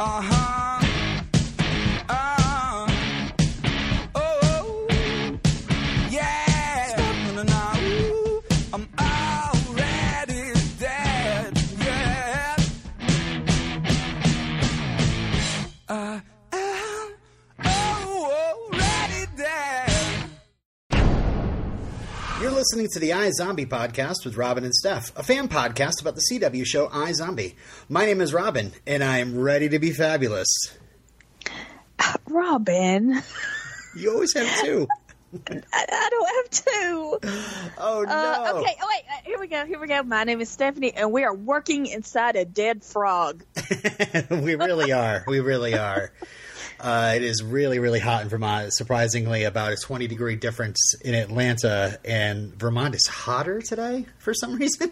Uh-huh. Listening to the iZombie podcast with Robin and Steph, a fan podcast about the CW show iZombie. My name is Robin, and I am ready to be fabulous. Robin, You always have two. I, I don't have two. Oh no! Uh, okay, oh, wait, uh, here we go. Here we go. My name is Stephanie, and we are working inside a dead frog. we really are. We really are. Uh, it is really, really hot in Vermont. Surprisingly, about a 20 degree difference in Atlanta, and Vermont is hotter today for some reason.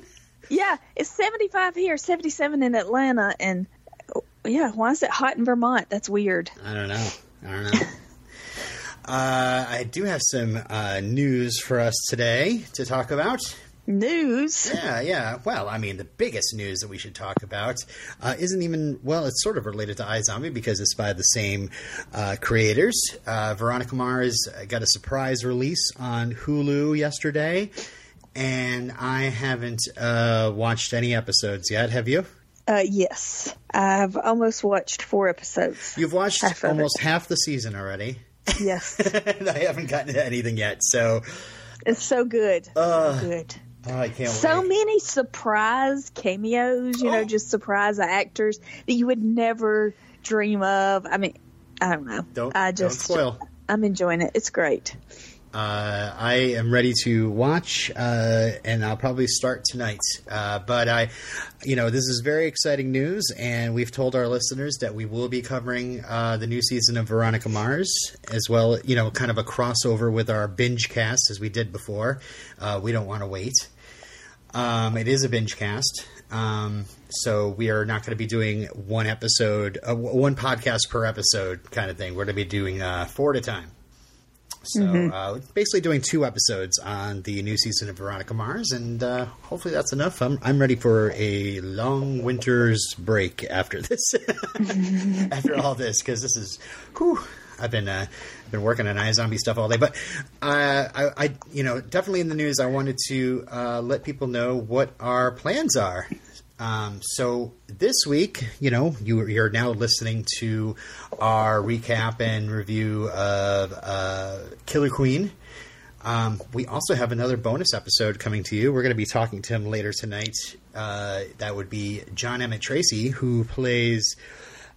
Yeah, it's 75 here, 77 in Atlanta, and oh, yeah, why is it hot in Vermont? That's weird. I don't know. I don't know. uh, I do have some uh, news for us today to talk about. News. Yeah, yeah. Well, I mean, the biggest news that we should talk about uh, isn't even, well, it's sort of related to iZombie because it's by the same uh, creators. Uh, Veronica Mars got a surprise release on Hulu yesterday, and I haven't uh, watched any episodes yet. Have you? Uh, yes, I've almost watched four episodes. You've watched Half it. almost half the season already. Yes, and I haven't gotten to anything yet, so it's so good. Uh, so good. Oh, I can't So wait. many surprise cameos, you know, Oh. just surprise actors that you would never dream of. I mean, I don't know. Don't, I don't just, spoil. I'm enjoying it. It's great. Uh, I am ready to watch, uh, and I'll probably start tonight. Uh, but I, you know, this is very exciting news, and we've told our listeners that we will be covering uh, the new season of Veronica Mars as well. You know, kind of a crossover with our binge cast as we did before. Uh, we don't want to wait. Um, it is a binge cast. Um, so we are not going to be doing one episode, uh, one podcast per episode kind of thing. We're going to be doing uh, four at a time. So uh, basically doing two episodes on the new season of Veronica Mars, and uh, hopefully that's enough. I'm, I'm ready for a long winter's break after this, after all this, because this is, whew, I've been uh, been working on iZombie stuff all day. But uh, I, I, you know, definitely in the news, I wanted to uh, let people know what our plans are. Um, so this week, you know, you, you're now listening to our recap and review of uh, Killer Queen. Um, we also have another bonus episode coming to you. We're going to be talking to him later tonight. Uh, that would be John Emmett Tracy, who plays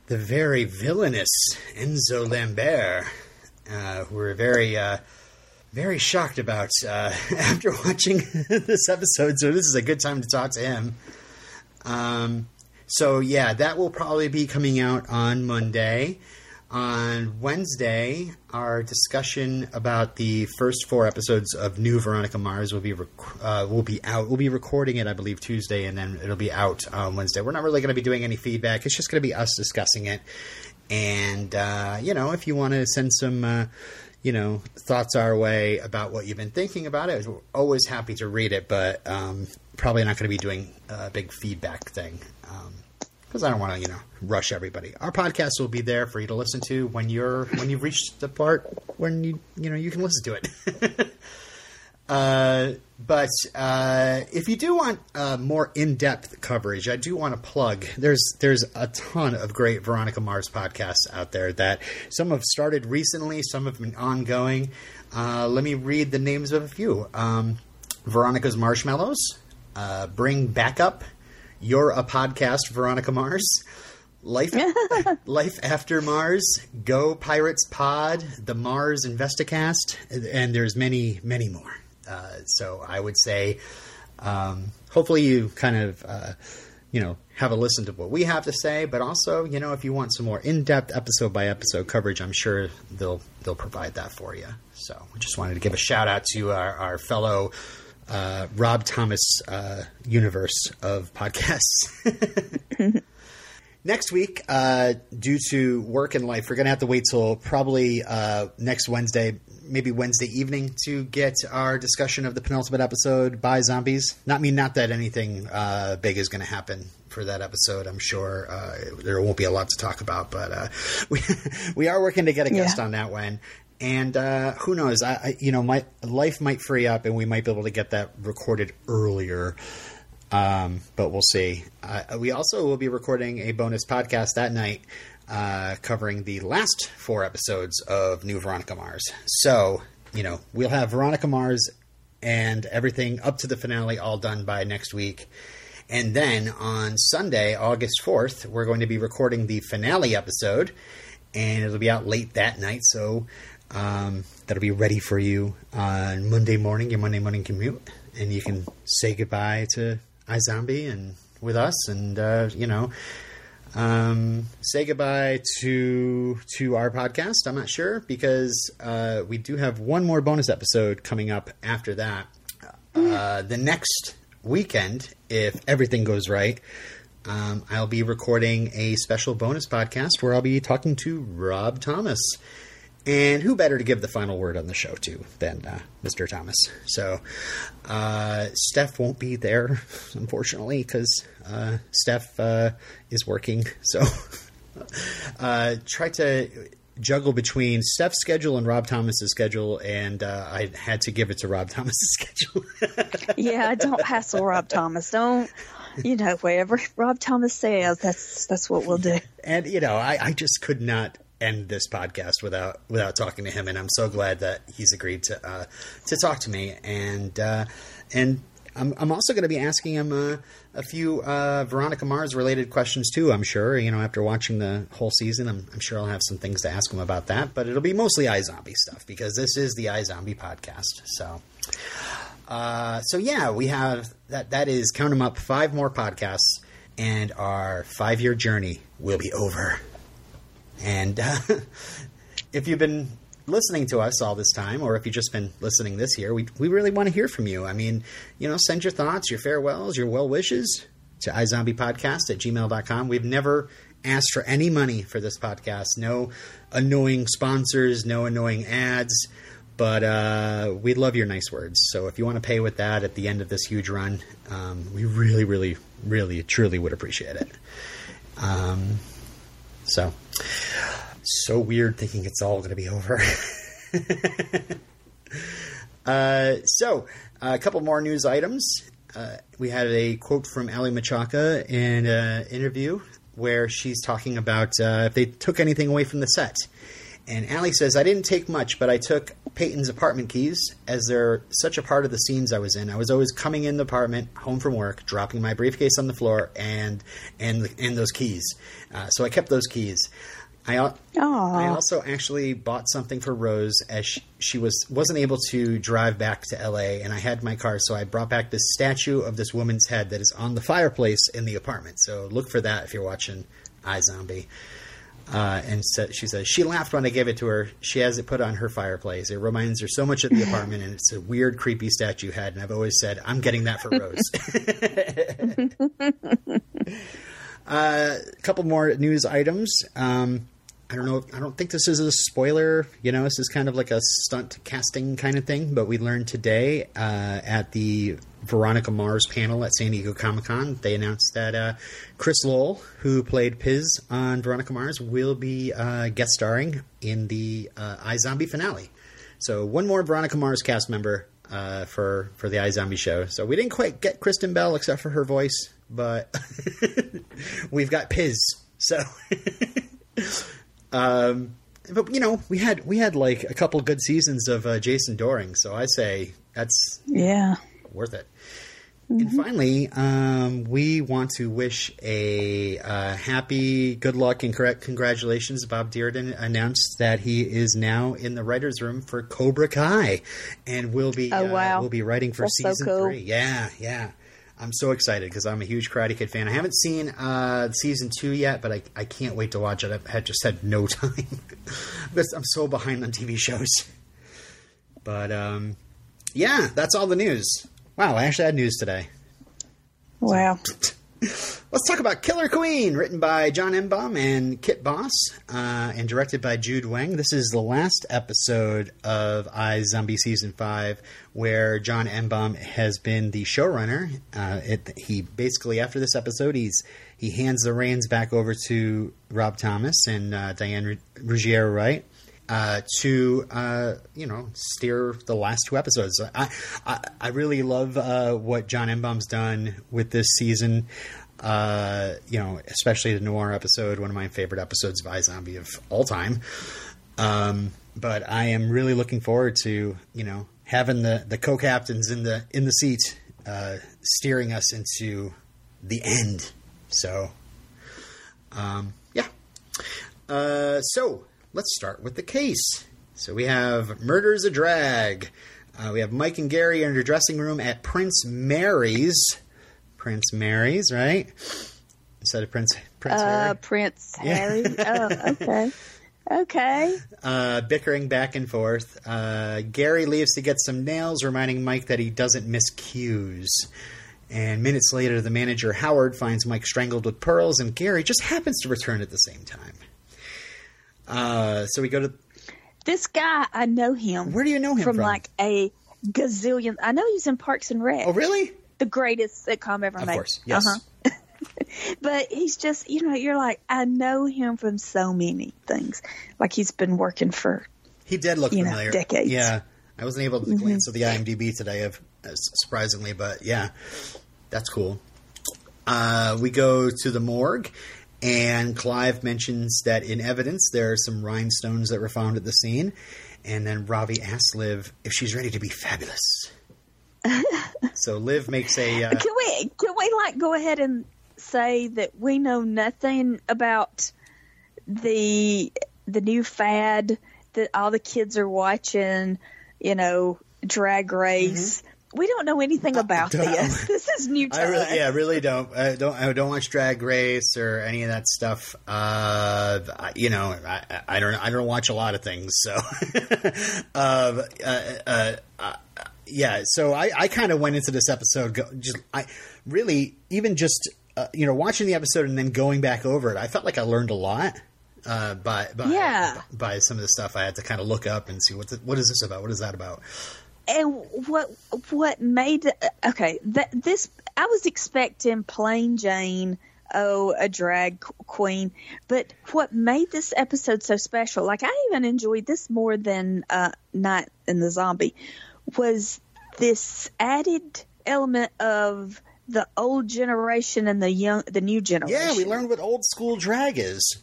the very villainous Enzo Lambert. Uh, who we're very, uh, very shocked about uh, after watching this episode. So this is a good time to talk to him. Um, so yeah, that will probably be coming out on Monday. On Wednesday, our discussion about the first four episodes of New Veronica Mars will be rec- uh, will be out. We'll be recording it, I believe, Tuesday, and then it'll be out on Wednesday. We're not really going to be doing any feedback. It's just going to be us discussing it. And uh, you know, if you want to send some, uh, you know, thoughts our way about what you've been thinking about it, we're always happy to read it. But um, probably not going to be doing a big feedback thing. Um, because I don't want to, you know, rush everybody. Our podcast will be there for you to listen to when you're when you've reached the part when you you know you can listen to it. uh, but uh, if you do want uh, more in depth coverage, I do want to plug. There's there's a ton of great Veronica Mars podcasts out there that some have started recently, some have been ongoing. Uh, let me read the names of a few. Um, Veronica's Marshmallows, uh, Bring Back Up, You're a Podcast, Veronica Mars, Life, Life After Mars, Go Pirates Pod, The Mars Investicast, and there's many, many more. Uh, so I would say, um, hopefully you kind of, uh, you know, have a listen to what we have to say, but also, you know, if you want some more in-depth episode by episode coverage, I'm sure they'll they'll provide that for you. So I just wanted to give a shout out to our, our fellow uh, Rob Thomas uh, universe of podcasts. Next week, uh, due to work and life, we're going to have to wait till probably uh, next Wednesday, maybe Wednesday evening, to get our discussion of the penultimate episode by zombies. Not mean not that anything uh, big is going to happen for that episode. I'm sure uh, there won't be a lot to talk about, but uh, we we are working to get a guest Yeah. on that one. And uh, who knows? I, I you know my life might free up, and we might be able to get that recorded earlier. Um, but we'll see. Uh, we also will be recording a bonus podcast that night uh, covering the last four episodes of New Veronica Mars. So, you know, we'll have Veronica Mars and everything up to the finale all done by next week. And then on Sunday, August 4th, we're going to be recording the finale episode, and it'll be out late that night. So um, that'll be ready for you on Monday morning, your Monday morning commute, and you can say goodbye to iZombie and with us, and uh, you know, um, say goodbye to to our podcast. I'm not sure because uh, we do have one more bonus episode coming up after that. Uh, the next weekend, if everything goes right, um, I'll be recording a special bonus podcast where I'll be talking to Rob Thomas. And who better to give the final word on the show to than uh, Mr. Thomas? So, uh, Steph won't be there, unfortunately, because uh, Steph uh, is working. So, uh, try to juggle between Steph's schedule and Rob Thomas's schedule, and uh, I had to give it to Rob Thomas's schedule. Yeah, don't hassle Rob Thomas. Don't, you know, wherever Rob Thomas says, that's that's what we'll do. and you know, I, I just could not end this podcast without without talking to him, and I'm so glad that he's agreed to uh, to talk to me, and uh, and I'm I'm also going to be asking him uh, a few uh, Veronica Mars related questions too. I'm sure you know after watching the whole season, I'm, I'm sure I'll have some things to ask him about that, but it'll be mostly iZombie stuff because this is the iZombie podcast, so. Uh, so yeah, we have that. That is count them up. Five more podcasts, and our five-year journey will be over. And uh, if you've been listening to us all this time, or if you've just been listening this year, we we really want to hear from you. I mean, you know, send your thoughts, your farewells, your well wishes to iZombiePodcast at gmail.com. We've never asked for any money for this podcast. No annoying sponsors, no annoying ads. But uh, we'd love your nice words. So if you want to pay with that at the end of this huge run, um, we really, really, really, truly would appreciate it. Um, so, so weird thinking it's all going to be over. uh, so, a couple more news items. Uh, we had a quote from Aly Michalka in an interview where she's talking about uh, if they took anything away from the set. And Ali says, I didn't take much, but I took Peyton's apartment keys as they're such a part of the scenes I was in. I was always coming in the apartment, home from work, dropping my briefcase on the floor and and and those keys. Uh, so I kept those keys. I, I also actually bought something for Rose as she, she was wasn't able to drive back to LA, and I had my car, so I brought back this statue of this woman's head that is on the fireplace in the apartment. So look for that if you're watching iZombie. Uh, and sa she says she laughed when I gave it to her. She has it put on her fireplace. It reminds her so much of the apartment, and it's a weird, creepy statue head. And I've always said, I'm getting that for Rose. Uh, a couple more news items. Um, I don't know. I don't think this is a spoiler. You know, this is kind of like a stunt casting kind of thing. But we learned today uh, at the Veronica Mars panel at San Diego Comic Con, they announced that uh, Chris Lowell, who played Piz on Veronica Mars, will be uh, guest starring in the uh, iZombie finale. So one more Veronica Mars cast member uh, for for the iZombie show. So we didn't quite get Kristen Bell except for her voice, but we've got Piz. So, um, but you know, we had we had like a couple good seasons of uh, Jason Dohring, so I say that's Yeah. worth it. And finally, um, we want to wish a uh, happy, good luck, and correct congratulations. Bob Dearden announced that he is now in the writers' room for Cobra Kai, and will be Oh, uh, wow. will be writing for That's so season cool. three. Yeah, yeah. I'm so excited because I'm a huge Karate Kid fan. I haven't seen uh, season two yet, but I, I can't wait to watch it. I've had just had no time. I'm so behind on TV shows. But um, yeah, that's all the news. Wow, I actually had news today. Wow. Let's talk about Killer Queen, written by John Enbom and Kit Boss, uh, and directed by Jude Weng. This is the last episode of iZombie Season 5, where John Enbom has been the showrunner. Uh, it, he basically, after this episode, he's he hands the reins back over to Rob Thomas and uh, Diane Ruggiero Wright. Uh, to uh, you know steer the last two episodes. I I, I really love uh, what John Enbom's done with this season. Uh, you know, especially the noir episode, one of my favorite episodes of iZombie of all time. Um, but I am really looking forward to you know having the the co captains in the in the seat uh, steering us into the end. So, um, yeah. Uh, so let's start with the case. So we have murder's a drag. Uh, we have Mike and Gary in their dressing room at Prince Mary's. Prince Mary's, right? Instead of Prince Prince Uh, Harry. Prince Yeah. Harry. oh, okay. Okay. Uh, bickering back and forth. Uh, Gary leaves to get some nails, reminding Mike that he doesn't miss cues. And minutes later, the manager Howard finds Mike strangled with pearls, and Gary just happens to return at the same time. Uh, so we go to This guy, I know him. where do you know him from, from? like a gazillion. I know he's in Parks and Rec, oh, really? the greatest sitcom ever Of made. Of course, yes. Uh-huh. But he's just, you know, you're like, I know him from so many things. Like he's been working for. He did look You know, familiar. decades. Yeah, I wasn't able to Mm-hmm. glance at the IMDb today, of uh, surprisingly, but yeah, that's cool. Uh, we go to the morgue, and Clive mentions that in evidence there are some rhinestones that were found at the scene, and then Ravi asks Liv if she's ready to be fabulous. so Liv makes a uh, Can we can we like go ahead and say that we know nothing about the the new fad that all the kids are watching? You know, Drag Race. We don't know anything about this. This is new to I really, us. yeah, really don't. I don't. I don't watch Drag Race or any of that stuff. Uh, I- you know, I, I don't. I don't watch a lot of things. So, uh, uh, uh, uh, yeah. So I, I kind of went into this episode go, just. I really even just uh, you know watching the episode and then going back over it. I felt like I learned a lot. Uh, by by, Yeah. by some of the stuff I had to kind of look up and see what the, what is this about? What is that about? And what what made okay that this I was expecting plain Jane oh a drag queen but what made this episode so special like I even enjoyed this more than uh Night in the Zombie was this added element of the old generation and the young the new generation Yeah, we learned what old school drag is,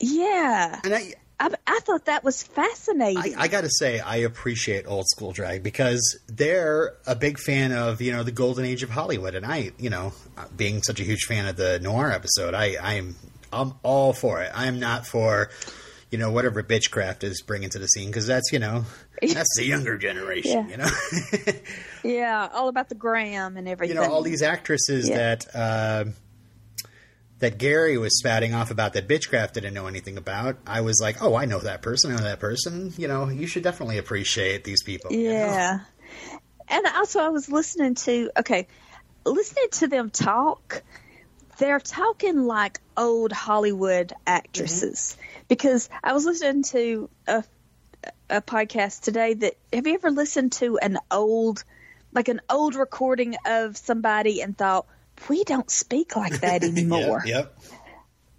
yeah. And I I, I thought that was fascinating I, I got to say, I appreciate old school drag because they're a big fan of you know the golden age of Hollywood, and I, you know, being such a huge fan of the noir episode, I, I am, I'm all for it. I am not for, you know, whatever bitchcraft is bringing to the scene because that's you know that's the younger generation, Yeah. you know. yeah all about the gram and everything. you know all these actresses Yeah. that uh, that Gary was spatting off about that bitchcraft didn't know anything about. I was like, oh, I know that person. I know that person. You know, you should definitely appreciate these people. you know? Yeah. And also, I was listening to, okay, listening to them talk, they're talking like old Hollywood actresses. Mm-hmm. Because I was listening to a, a podcast today that, have you ever listened to an old, like an old recording of somebody and thought, we don't speak like that anymore? Yep.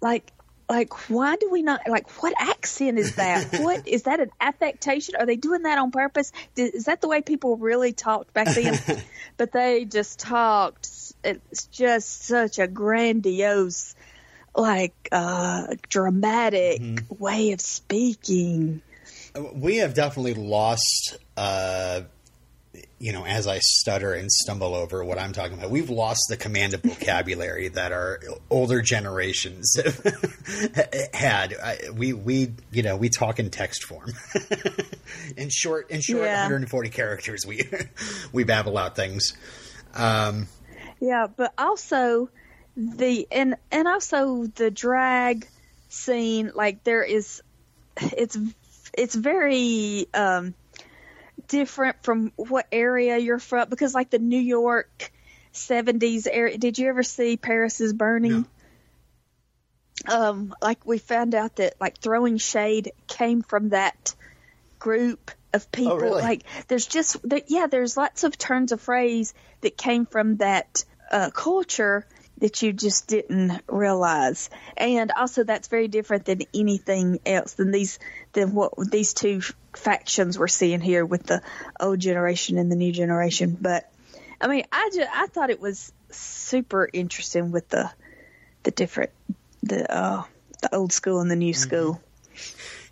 like like why do we not like what accent is that? What is that an affectation? Are they doing that on purpose? Is that the way people really talked back then? But they just talked it's just such a grandiose like uh dramatic way of speaking. We have definitely lost, uh, you know, as I stutter and stumble over what I'm talking about, we've lost the command of vocabulary that our older generations have had. I, we, we, you know, we talk in text form. in short, in short, Yeah. 140 characters, we, we babble out things. Um, Yeah, but also the and and also the drag scene like there is it's it's very um different from what area you're from because like the New York seventies era. Did you ever see Paris is Burning? Um, like we found out that like throwing shade came from that group of people. really? Like there's just yeah, there's lots of turns of phrase that came from that uh, culture that you just didn't realize. And also that's very different than anything else than these than what these two factions we're seeing here with the old generation and the new generation. But I mean, I just I thought it was super interesting with the the different the uh the old school and the new school.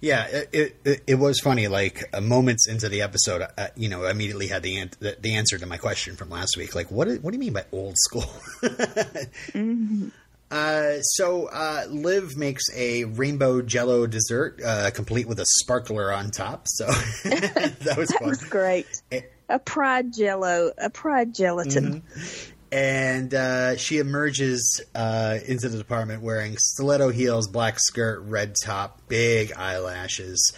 Yeah, it, it it was funny. Like uh, moments into the episode, uh, you know, I immediately had the, an- the the answer to my question from last week. Like, what is, what do you mean by old school? Uh, so uh, Liv makes a rainbow Jello dessert, uh, complete with a sparkler on top. So that was That fun. was great. Eh. A pride jello, a pride gelatin. And uh, she emerges uh, into the department wearing stiletto heels, black skirt, red top, big eyelashes.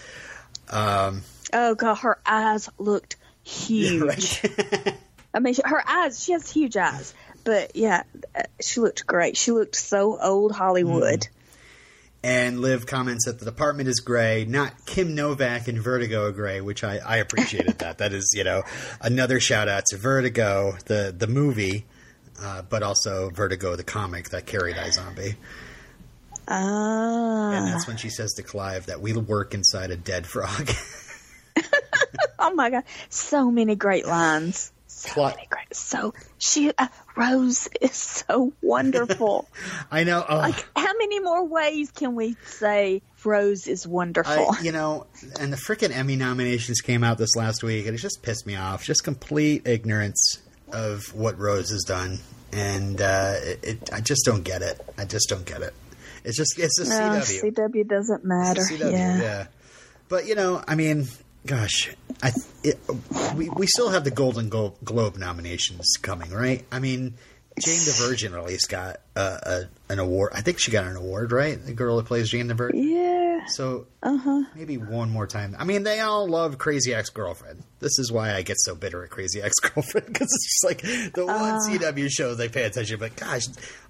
Um, Oh god, her eyes looked huge. right? I mean, her eyes. She has huge eyes, but yeah, uh, she looked great. She looked so old Hollywood. and Liv comments that the department is gray, not Kim Novak and Vertigo gray, which I, I appreciated that. That is, you know, another shout out to Vertigo, the the movie, uh, but also Vertigo, the comic that carried iZombie. Ah, And that's when she says to Clive that we work inside a dead frog. oh my god, so many great lines. So many great. So she uh, Rose is so wonderful. I know. Oh, like, how many more ways can we say Rose is wonderful? I, you know, and the freaking Emmy nominations came out this last week, and it just pissed me off. Just complete ignorance of what Rose has done, and uh, it, it, I just don't get it. I just don't get it. It's just it's a no, CW. CW doesn't matter. CW, yeah. yeah. But you know, I mean, gosh, I it, we we still have the Golden Glo- Globe nominations coming, right? I mean, Jane the Virgin at least got uh, a, an award. I think she got an award, right? The girl who plays Jane the Virgin. Yeah. So Uh-huh. maybe one more time. I mean, they all love Crazy Ex Girlfriend. This is why I get so bitter at Crazy Ex Girlfriend because it's just like the one CW show they pay attention. But gosh,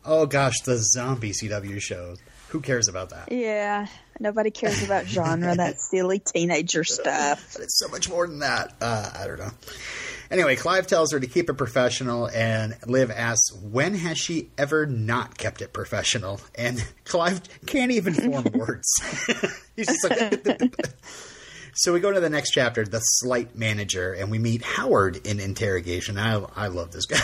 oh gosh, the zombie CW shows. Who cares about that? Yeah. Nobody cares about genre, that silly teenager stuff. But it's so much more than that. Uh, I don't know. Anyway, Clive tells her to keep it professional, and Liv asks, when has she ever not kept it professional? And Clive can't even form words. He's just like. so we go to the next chapter, The Slight Manager, and we meet Howard in interrogation. I, I love this guy.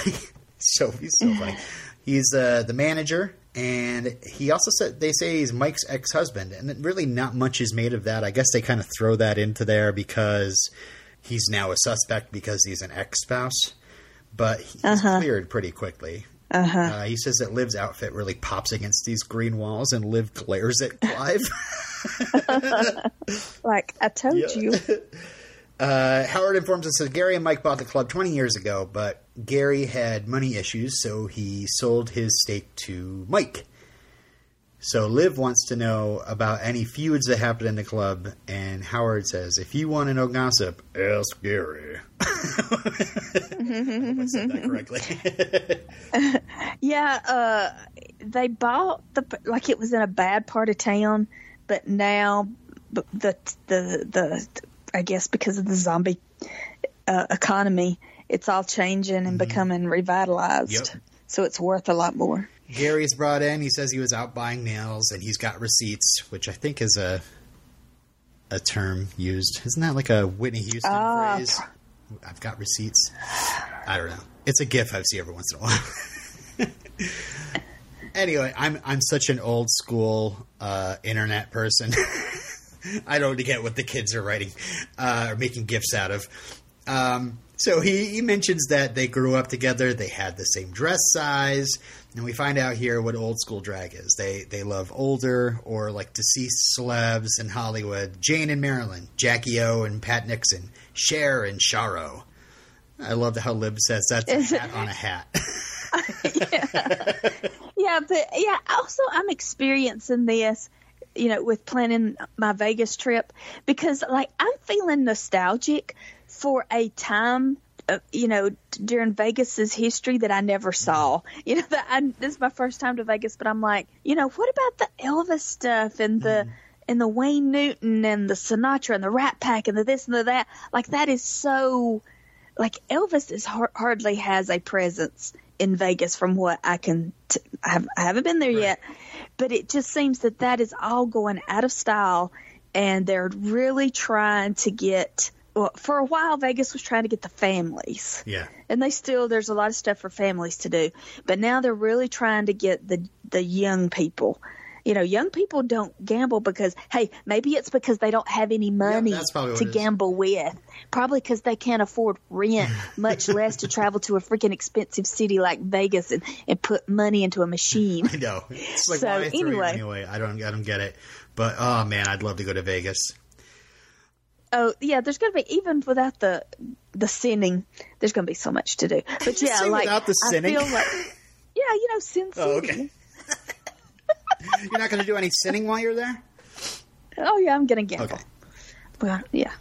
so He's so funny. He's uh, the manager, and he also said they say he's Mike's ex husband, and really not much is made of that. I guess they kind of throw that into there because he's now a suspect because he's an ex spouse, but he's cleared pretty quickly. Uh-huh. he says that Liv's outfit really pops against these green walls, and Liv glares at Clive. Like I told you. Uh, Howard informs us that Gary and Mike bought the club 20 years ago, but Gary had money issues, so he sold his stake to Mike. So Liv wants to know about any feuds that happened in the club, and Howard says, "If you want to know gossip, ask Gary." I said that correctly. Yeah, uh, they bought the like it was in a bad part of town, but now the the the I guess because of the zombie uh, economy, it's all changing and becoming revitalized. Yep. So it's worth a lot more. Gary's brought in. He says he was out buying nails, and he's got receipts, which I think is a a term used. Isn't that like a Whitney Houston Ah, phrase? I've got receipts. I don't know. It's a gif I see every once in a while. anyway, I'm I'm such an old school uh, internet person. I don't get what the kids are writing uh, or making gifs out of. Um, so he, he mentions that they grew up together, they had the same dress size, and we find out here what old school drag is. They they love older or like deceased celebs in Hollywood. Jane and Marilyn, Jackie O and Pat Nixon, Cher and Charo. I love how Liv says that's a hat on a hat. yeah. Yeah, but yeah, also I'm experiencing this, you know, with planning my Vegas trip because like I'm feeling nostalgic for a time uh, you know, during Vegas's history that I never saw. You know, that I, this is my first time to Vegas, but I'm like, you know, what about the Elvis stuff and the and the Wayne Newton and the Sinatra and the Rat Pack and the this and the that? Like that is so. Like Elvis is har- hardly has a presence in Vegas from what I can. T- I, have, I haven't been there yet, but it just seems that that is all going out of style, and they're really trying to get. Well, for a while, Vegas was trying to get the families Yeah. and they still there's a lot of stuff for families to do but now they're really trying to get the the young people you know young people don't gamble because hey maybe it's because they don't have any money what to gamble with probably because they can't afford rent much less to travel to a freaking expensive city like vegas and, and put money into a machine I know. It's like So, throw anyway. I don't I don't get it. But oh man, I'd love to go to Vegas. Oh yeah there's gonna be even without the the sinning there's gonna be so much to do but yeah like without the I feel like, yeah you know sin Oh, okay. You're not going to do any sinning while you're there? Oh yeah, I'm gonna gamble. Okay. Well, yeah.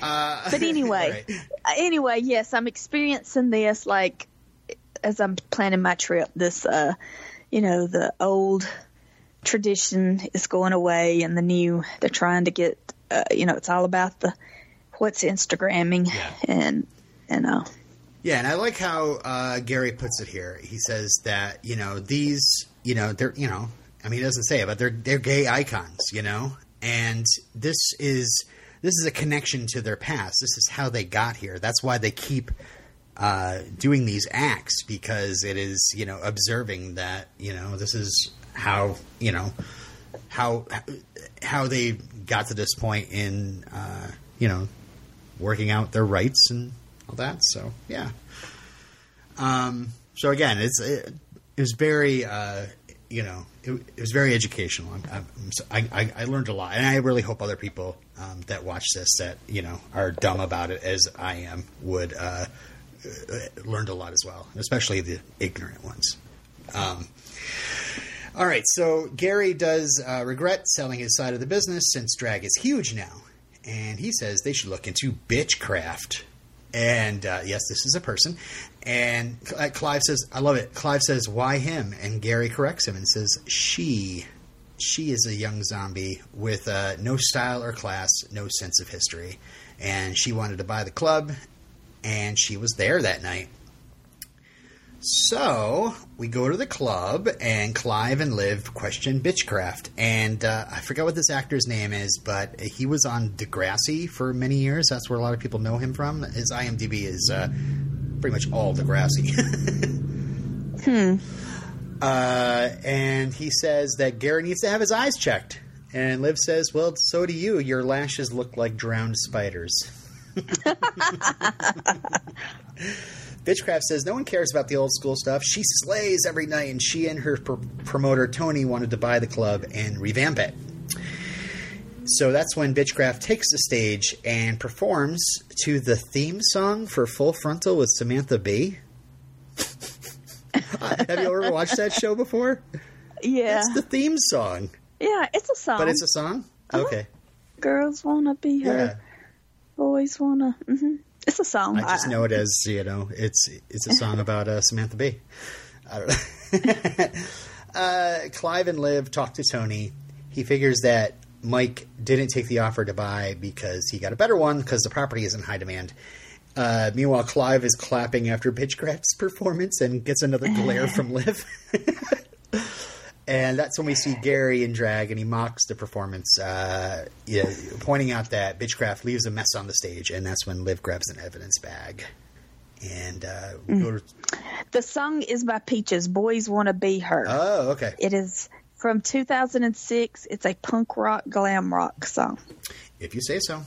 Uh, But anyway, right. anyway, yes, I'm experiencing this like as I'm planning my trip. This, uh, you know, the old tradition is going away, and the new they're trying to get. Uh, you know, it's all about the what's Instagramming Yeah. and and uh, Yeah, and I like how uh, Gary puts it here. He says that you know these, you know, they're you know, I mean, he doesn't say it, but they're they're gay icons, you know, and this is this is a connection to their past. This is how they got here. That's why they keep uh, doing these acts because it is you know observing that you know this is how you know how how they got to this point in uh, you know working out their rights and all that. So yeah. Um, so again, it's it, it was very uh, you know it, it was very educational. I'm, I'm, I I learned a lot, and I really hope other people um, that watch this that you know are dumb about it as I am would uh, uh, learned a lot as well, especially the ignorant ones. Um, all right, so Gary does uh, regret selling his side of the business since drag is huge now, and he says they should look into bitchcraft. And uh, yes, this is a person. And Clive says, "I love it." Clive says, "Why him?" And Gary corrects him and says, "She." She is a young zombie with uh, no style or class, no sense of history, and she wanted to buy the club, and she was there that night. So we go to the club, and Clive and Liv question Bitchcraft. And uh, I forget what this actor's name is, but he was on Degrassi for many years. That's where a lot of people know him from. His IMDb is uh, pretty much all Degrassi. hmm. Uh, and he says that Gary needs to have his eyes checked. And Liv says, Well, so do you. Your lashes look like drowned spiders. Bitchcraft says no one cares about the old school stuff. She slays every night, and she and her pr- promoter Tony wanted to buy the club and revamp it. So that's when Bitchcraft takes the stage and performs to the theme song for Full Frontal with Samantha Bee. Have you ever watched that show before? yeah, It's the theme song, yeah, it's a song. but it's a song. Okay, Girls wanna be her, yeah. boys wanna. hmm It's a song. I just know it as you know, it's it's a song about uh, Samantha Bee. I don't know. uh, Clive and Liv talk to Tony. He figures that Mike didn't take the offer to buy because he got a better one because the property is in high demand. Uh, meanwhile, Clive is clapping after Bitchcraft's performance and gets another glare from Liv. and that's when we see Gary in drag, and he mocks the performance, uh, yeah, pointing out that Bitchcraft leaves a mess on the stage, and that's when Liv grabs an evidence bag. And uh, to, The song is by Peaches. Boys wanna be her. oh, okay. It is from 2006. It's a punk rock, glam rock song. If you say so.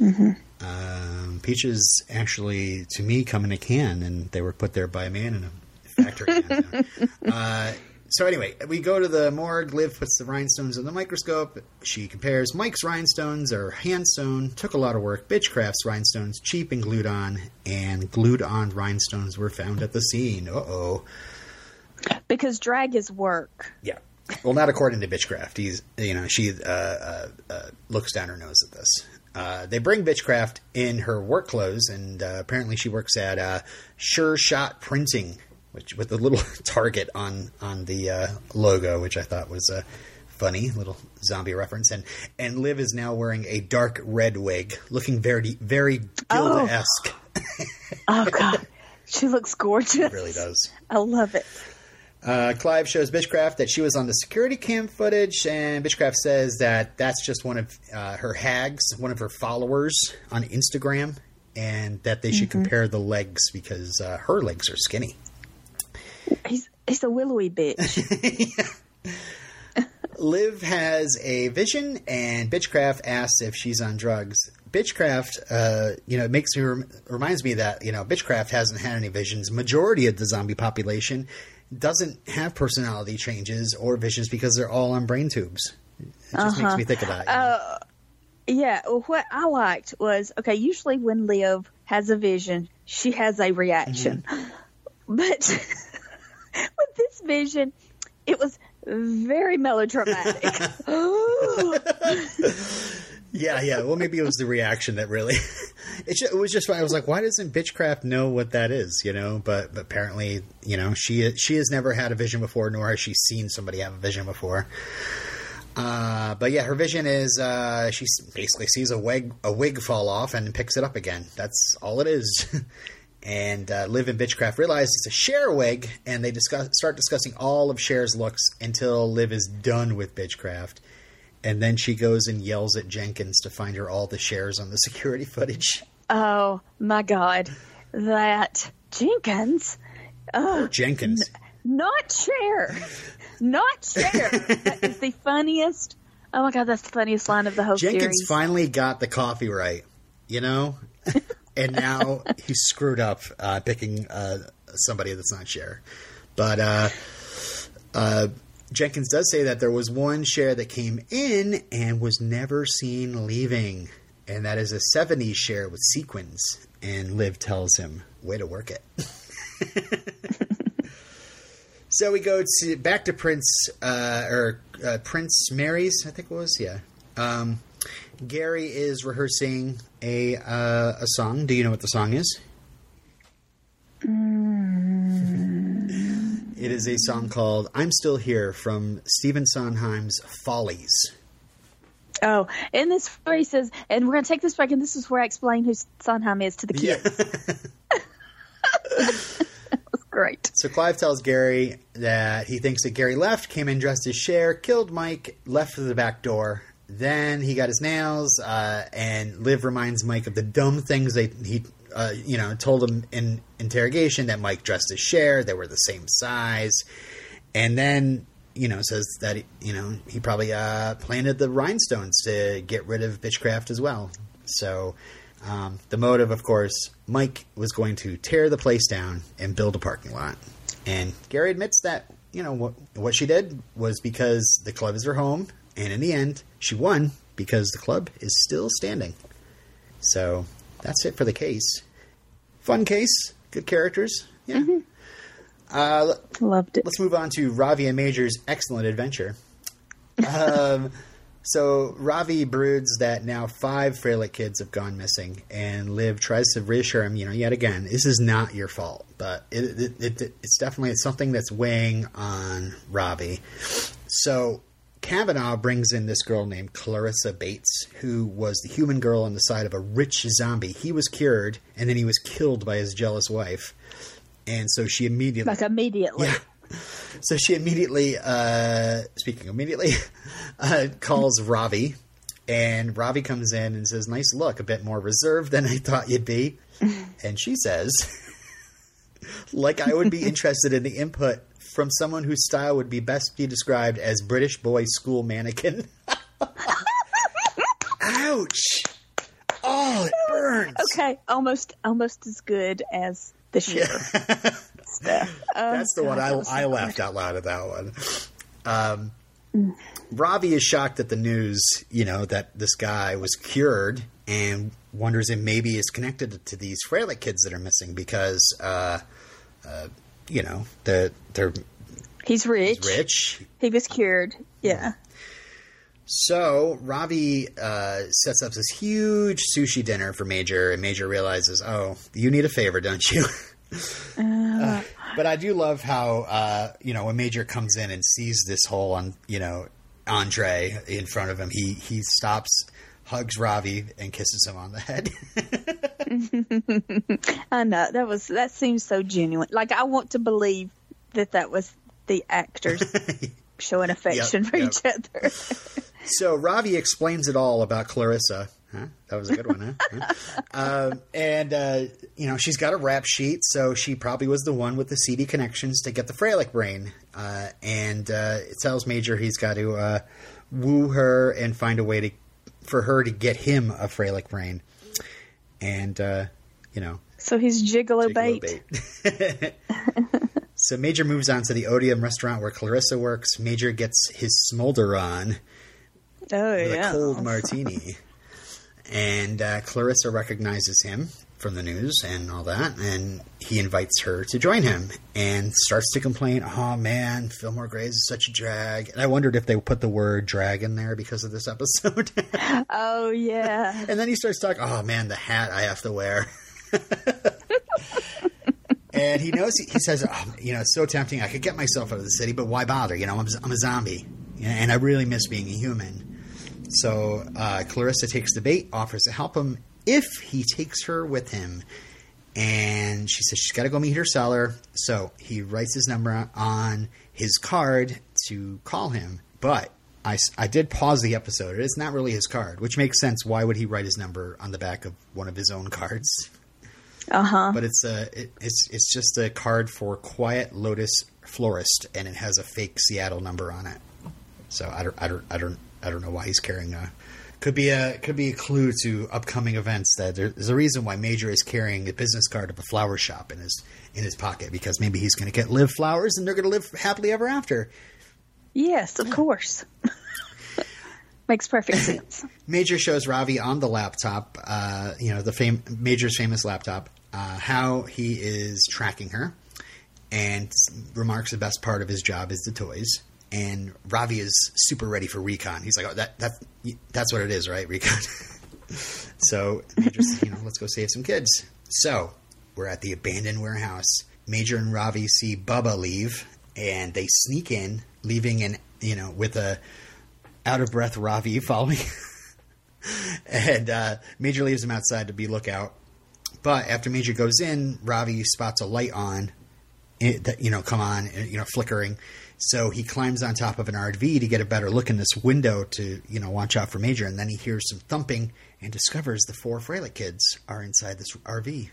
Mm-hmm. Um, peaches actually, to me, come in a can, and they were put there by a man in a factory. uh, so anyway, we go to the morgue. Liv puts the rhinestones in the microscope. She compares Mike's rhinestones are hand sewn, took a lot of work. Bitchcraft's rhinestones, cheap and glued on, and glued on rhinestones were found at the scene. Uh oh. Because drag is work. Yeah. Well, not according to Bitchcraft. He's, you know, she uh, uh, uh, looks down her nose at this. uh, they bring Bitchcraft in her work clothes, and uh, apparently she works at uh, Sure Shot Printing, which with a little target on on the uh, logo, which I thought was a funny little zombie reference. And and Liv is now wearing a dark red wig, looking very very Gilda esque. Oh God, she looks gorgeous. really does. I love it. Uh, Clive shows Bitchcraft that she was on the security cam footage, and Bitchcraft says that that's just one of uh, her hags, one of her followers on Instagram, and that they should compare the legs because uh, her legs are skinny. He's he's a willowy bitch. Liv has a vision, and Bitchcraft asks if she's on drugs. Bitchcraft, uh, you know, it makes me rem- reminds me that you know Bitchcraft hasn't had any visions. Majority of the zombie population doesn't have personality changes or visions because they're all on brain tubes. It just makes me uh-huh. think about you know? Uh, yeah, well, what I liked was okay. Usually, when Liv has a vision, she has a reaction, mm-hmm. but with this vision, it was very melodramatic. Yeah, yeah. Well, maybe it was the reaction that really. It, ju- it was just. I was like, why doesn't Bitchcraft know what that is? You know, but, but apparently, you know, she she has never had a vision before, nor has she seen somebody have a vision before. Uh, but yeah, her vision is uh, she basically sees a wig a wig fall off and picks it up again. That's all it is. And uh, Liv and Bitchcraft realize it's a Cher wig, and they discuss start discussing all of Cher's looks until Liv is done with Bitchcraft. And then she goes and yells at Jenkins to find her all the Chers on the security footage. oh my God, that Jenkins, Oh, Jenkins. not Cher, not Cher. that is the funniest. Oh my God, that's the funniest line of the whole series. Jenkins series. finally got the coffee right, you know? and now he's screwed up uh, picking uh, somebody that's not Cher. But uh, uh, Jenkins does say that there was one Cher that came in and was never seen leaving. And that is a 70s Cher with sequins. And Liv tells him, way to work it. so we go to back to Prince, uh, or uh, Prince Mary's, I think it was, yeah. Um, Gary is rehearsing a uh, a song. Do you know what the song is? It is a song called "I'm Still Here" from Stephen Sondheim's Follies. Oh, and this where he says, and we're going to take this break, and this is where I explain who Sondheim is to the kids. That's great. So Clive tells Gary that he thinks that Gary left, came in dressed as Cher, killed Mike, left through the back door. Then he got his nails, uh, and Liv reminds Mike of the dumb things they he uh, you know told him in interrogation that Mike dressed as Cher, they were the same size, and then you know says that he, you know he probably uh, planted the rhinestones to get rid of Bitchcraft as well. So um, the motive, of course, Mike was going to tear the place down and build a parking lot. And Gary admits that, you know, what, what she did was because the club is her home. And in the end, she won because the club is still standing. So that's it for the case. Fun case. Good characters. Yeah. Uh, Loved it. let's move on to Ravi and Major's excellent adventure. Um, so Ravi broods that now five Frelick kids have gone missing, and Liv tries to reassure him, you know, yet again, this is not your fault, but it, it, it, it's definitely something that's weighing on Ravi. So Kavanaugh brings in this girl named Clarissa Bates, who was the human girl on the side of a rich zombie. He was cured, and then he was killed by his jealous wife. And so she immediately Like immediately. yeah. So she immediately, uh, speaking immediately, uh, calls Ravi, and Ravi comes in and says, "Nice look, a bit more reserved than I thought you'd be." And she says, "Like I would be interested in the input from someone whose style would be best be described as British boy school mannequin." Ouch! Oh, it burns. Okay, almost almost as good as the shiver stuff. Oh, That's the God, one I, that was so I laughed out loud at that one. Um, Ravi is shocked at the news, you know, that this guy was cured and wonders if maybe it's connected to these Frelick kids that are missing because, uh, uh, you know, that they're He's rich. rich. He was cured. Yeah. So Ravi uh, sets up this huge sushi dinner for Major, and Major realizes, oh, you need a favor, don't you? Uh, but I do love how uh, you know when Major comes in and sees this whole on you know Andre in front of him, he he stops, hugs Ravi, and kisses him on the head. I know that was that seems so genuine. Like I want to believe that that was the actors showing affection Yep, for yep. each other. So Ravi explains it all about Clarissa. Huh? That was a good one, huh? Um, and uh, you know she's got a rap sheet, so she probably was the one with the CD connections to get the Freilich brain. Uh, and uh, it tells Major he's got to uh, woo her and find a way to for her to get him a Freilich brain. And uh, you know, so he's gigolo, Gigolo bait. bait. so Major moves on to the Odium restaurant where Clarissa works. Major gets his smolder on Oh yeah. a cold martini. And uh, Clarissa recognizes him from the news and all that, and he invites her to join him and starts to complain, oh man, Fillmore Graves is such a drag. And I wondered if they put the word drag in there because of this episode. Oh yeah. And then he starts talking, oh man, the hat I have to wear. and he knows, he says, oh, you know, it's so tempting. I could get myself out of the city, but why bother? You know, I'm, I'm a zombie. And I really miss being a human. So uh, Clarissa takes the bait, offers to help him if he takes her with him. And she says she's got to go meet her seller. So he writes his number on his card to call him. But I, I did pause the episode. It's not really his card, which makes sense. Why would he write his number on the back of one of his own cards? Uh huh. But it's a it, it's it's just a card for Quiet Lotus Florist, and it has a fake Seattle number on it. So I don't I don't I don't I don't know why he's carrying a. Could be a could be a clue to upcoming events that there's a reason why Major is carrying a business card of a flower shop in his in his pocket because maybe he's going to get live flowers and they're going to live happily ever after. Yes, of course. Makes perfect sense. Major shows Ravi on the laptop, uh, you know, the fam- Major's famous laptop, uh, how he is tracking her, and remarks the best part of his job is the toys. And Ravi is super ready for recon. He's like, "Oh, that that that's what it is, right? Recon." so Major's, you know, let's go save some kids. So we're at the abandoned warehouse. Major and Ravi see Bubba leave, and they sneak in, leaving an you know with a out of breath Ravi following. and uh, Major leaves him outside to be lookout. But after Major goes in, Ravi spots a light on, that you know, come on, you know, flickering. So he climbs on top of an RV to get a better look in this window to you know watch out for Major. And then he hears some thumping and discovers the four Freilich kids are inside this RV.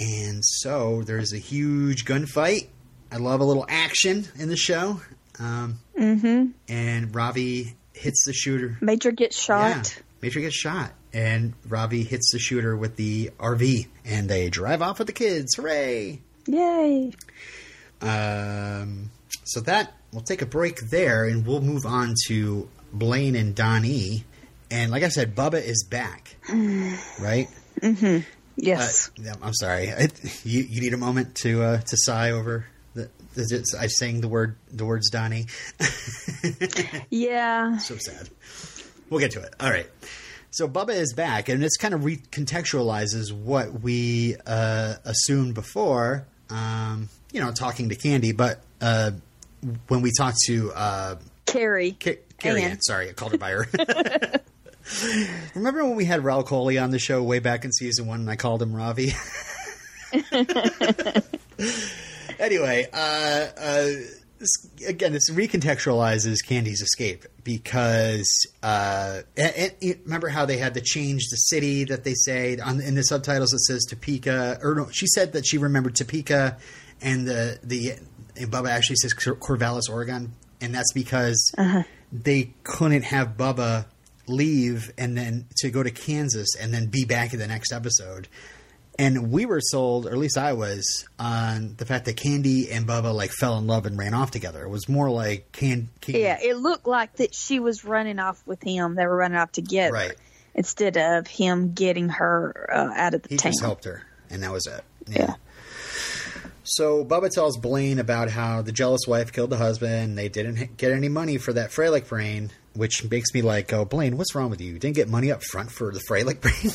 And so there's a huge gunfight. I love a little action in the show. Um, mm-hmm. and Ravi hits the shooter. Major gets shot. Yeah, Major gets shot, and Ravi hits the shooter with the RV, and they drive off with the kids. Hooray! Yay. Um, so that we'll take a break there, and we'll move on to Blaine and Donnie. And like I said, Bubba is back, right? Yes. Uh, I'm sorry. I, you, you need a moment to uh, to sigh over the. the I saying the word the words Donnie. yeah. so sad. We'll get to it. All right. So Bubba is back, and this kind of recontextualizes what we uh, assumed before. Um, you know, talking to Candy, but uh, when we talked to uh, Carrie. Ca- Carrie Ann. Ann, sorry, I called her by her. Remember when we had Rahul Kohli on the show way back in season one, and I called him Ravi? anyway, uh, uh, this, again, this recontextualizes Candy's escape because uh, and, and remember how they had to change the city that they say on in the subtitles it says Topeka or no, she said that she remembered Topeka, and the the and Bubba actually says Cor- Corvallis, Oregon, and that's because they couldn't have Bubba leave and then to go to Kansas and then be back in the next episode. And we were sold, or at least I was, on the fact that Candy and Bubba like fell in love and ran off together. It was more like Can- Candy, Yeah, it looked like that she was running off with him. They were running off together. right? Instead of him getting her uh, out of the He town. just helped her, and that was it. Yeah. So Bubba tells Blaine about how the jealous wife killed the husband. and They didn't get any money for that Freilich brain, which makes me like, oh, Blaine, what's wrong with you? You didn't get money up front for the Freilich brain?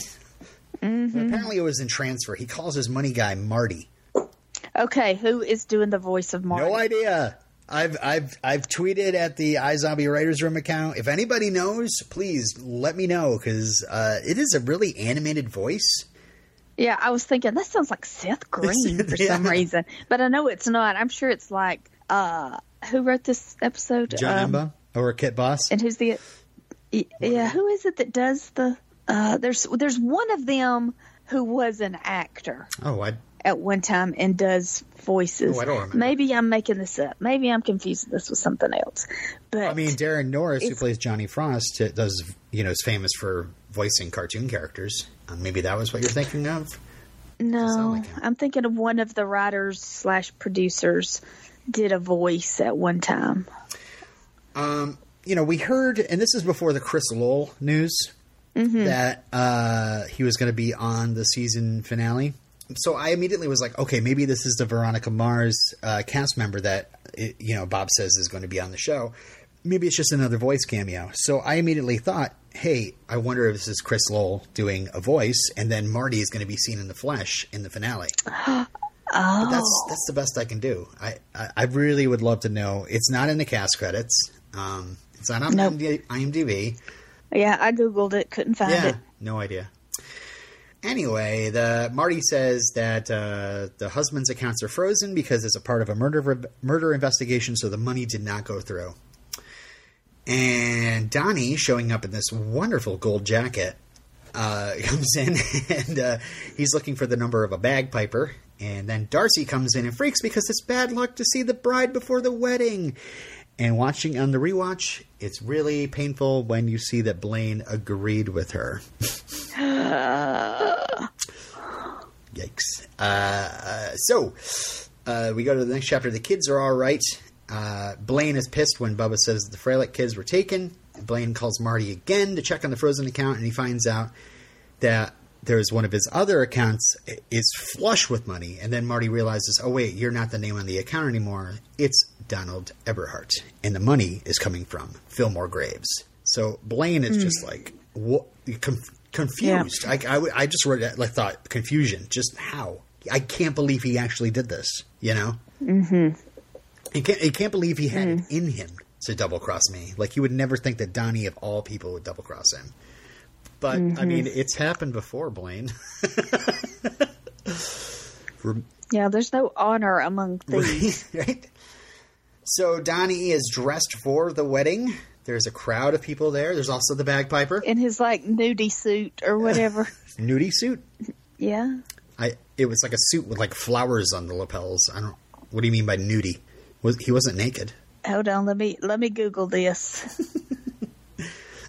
Apparently, it was in transfer. He calls his money guy Marty. Okay, who is doing the voice of Marty? No idea. I've I've I've tweeted at the iZombie Writers Room account. If anybody knows, please let me know because uh, it is a really animated voice. Yeah, I was thinking that sounds like Seth Green for some reason, but I know it's not. I'm sure it's like uh, who wrote this episode? John Um, Enbom or Kit Boss. and who's the yeah? Who is it that does the? Uh, there's there's one of them who was an actor Oh, I at one time and does voices. Oh, I don't remember. Maybe I'm making this up. Maybe I'm confusing this with something else. But I mean Daran Norris, who plays Johnny Frost, uh, does you know is famous for voicing cartoon characters. Uh, maybe that was what you're thinking of. no, like. I'm thinking of one of the writers slash producers did a voice at one time. you know, we heard, and this is before the Chris Lowell news, that uh, he was going to be on the season finale. So I immediately was like, okay, maybe this is the Veronica Mars uh, cast member that you know Bob says is going to be on the show. Maybe it's just another voice cameo. So I immediately thought, hey, I wonder if this is Chris Lowell doing a voice, and then Marty is going to be seen in the flesh in the finale. But that's that's the best I can do. I, I I really would love to know. It's not in the cast credits. Um, it's not on Nope. IMDb. Yeah, I googled it, couldn't find it. Yeah, it. no idea. Anyway, the Marty says that uh, the husband's accounts are frozen because it's a part of a murder murder investigation, so the money did not go through. And Donnie, showing up in this wonderful gold jacket, uh, comes in and uh, he's looking for the number of a bagpiper. And then Darcy comes in and freaks because it's bad luck to see the bride before the wedding. And watching on the rewatch, it's really painful when you see that Blaine agreed with her. Yikes. Uh, uh, so, uh, we go to the next chapter. The kids are all right. Uh, Blaine is pissed when Bubba says the Freilich kids were taken. Blaine calls Marty again to check on the frozen account, and he finds out that there's one of his other accounts is flush with money. And then Marty realizes, oh, wait, you're not the name on the account anymore. It's Donald Eberhart. And the money is coming from Fillmore Graves. So Blaine is just like, what? Conf- confused. I just wrote that, like, thought, confusion. Just how? I can't believe he actually did this, you know? Mm-hmm. I can't, I can't believe he had it hmm. in him to double cross me. Like, you would never think that Donnie, of all people, would double cross him. But I mm-hmm. mean, it's happened before, Blaine. Yeah, there's no honor among thieves. right? So Donnie is dressed for the wedding. There's a crowd of people there. There's also the bagpiper, in his like nudie suit or whatever. nudie suit. yeah. I it was like a suit with like flowers on the lapels. I don't. What do you mean by nudie? Was he wasn't naked? Hold on, let me let me Google this.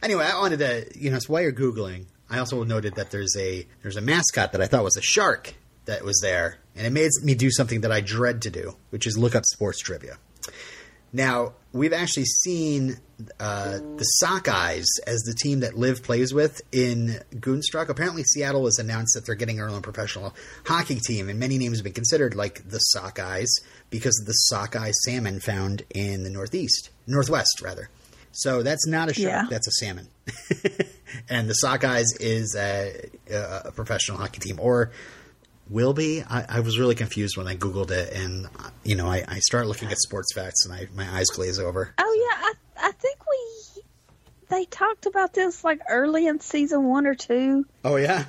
Anyway, I wanted to, you know, so while you're googling, I also noted that there's a there's a mascot that I thought was a shark that was there, and it made me do something that I dread to do, which is look up sports trivia. Now we've actually seen uh, the Sockeyes as the team that Liv plays with in Goonstruck. Apparently, Seattle has announced that they're getting their own professional hockey team, and many names have been considered, like the Sockeyes, because of the sockeye salmon found in the Northeast, Northwest rather. So that's not a shark; Yeah. that's a salmon. and the Sockeyes is a, a professional hockey team, or will be. I, I was really confused when I googled it, and you know, I, I start looking at sports facts, and I, my eyes glaze over. Oh yeah, I I think we they talked about this like early in season one or two. Oh yeah,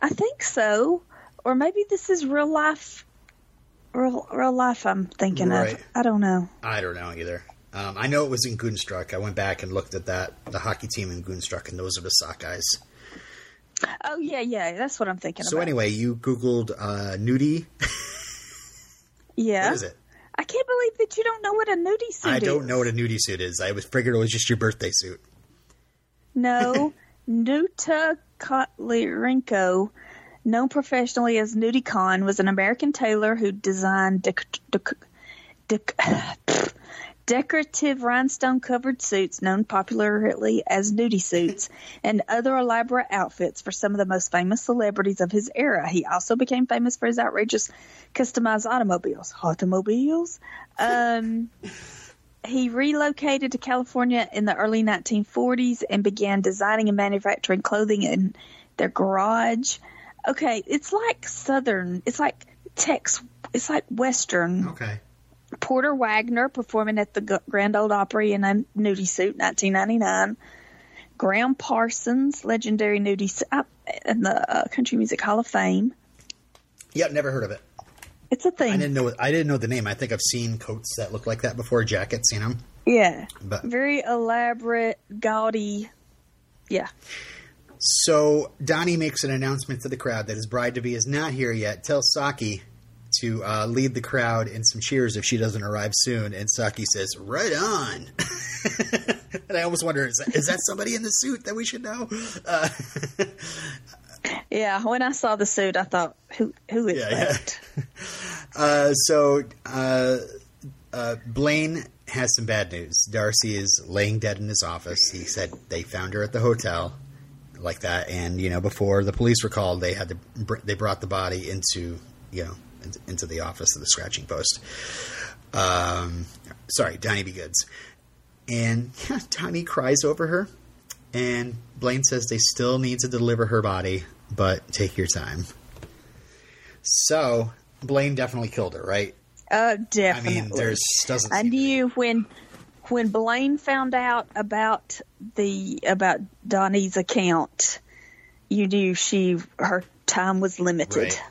I think so, or maybe this is real life. Real, real life. I'm thinking Right. of. I don't know. I don't know either. Um, I know it was in Goonstruck. I went back and looked at that the hockey team in Goonstruck, and those are the Sockeyes. Oh yeah, yeah. That's what I'm thinking So about. anyway, you googled uh, nudie. yeah. What is it? I can't believe that you don't know what a nudie suit I is. I don't know what a nudie suit is. I was figured it was just your birthday suit. No, Nuta Kotlyarenko, known professionally as Nudie Cohn, was an American tailor who designed dec- dec- dec- decorative rhinestone-covered suits, known popularly as nudie suits, and other elaborate outfits for some of the most famous celebrities of his era. He also became famous for his outrageous customized automobiles. Automobiles? Um, he relocated to California in the early 1940s and began designing and manufacturing clothing in their garage. Okay, it's like Southern. It's like Tex. It's like Western. Okay. Porter Wagoner performing at the Grand Ole Opry in a nudie suit, 1999. Gram Parsons, legendary nudie uh, in the uh, Country Music Hall of Fame. Yeah, never heard of it. It's a thing. I didn't know. I didn't know the name. I think I've seen coats that look like that before, jackets. You know, Yeah. but Very elaborate, gaudy. Yeah. So Donnie makes an announcement to the crowd that his bride to be is not here yet. Tells Saki to uh, lead the crowd in some cheers if she doesn't arrive soon. And Saki says, "Right on." and I almost wonder is that, is that somebody in the suit that we should know? Uh, Yeah. When I saw the suit, I thought, who who is Yeah, yeah. that? uh, so uh, uh, Blaine has some bad news. Darcy is laying dead in his office. He said they found her at the hotel, like that. And you know, before the police were called, they had to br- they brought the body into you know into the office of the scratching post. Um, sorry, Donnie B. Goods, and yeah, Donnie cries over her, and Blaine says they still need to deliver her body, but take your time. So Blaine definitely killed her, right? Uh, I definitely. mean, there's doesn't. I seem to be- knew when when Blaine found out about the about Donnie's account, you knew she her time was limited. Right.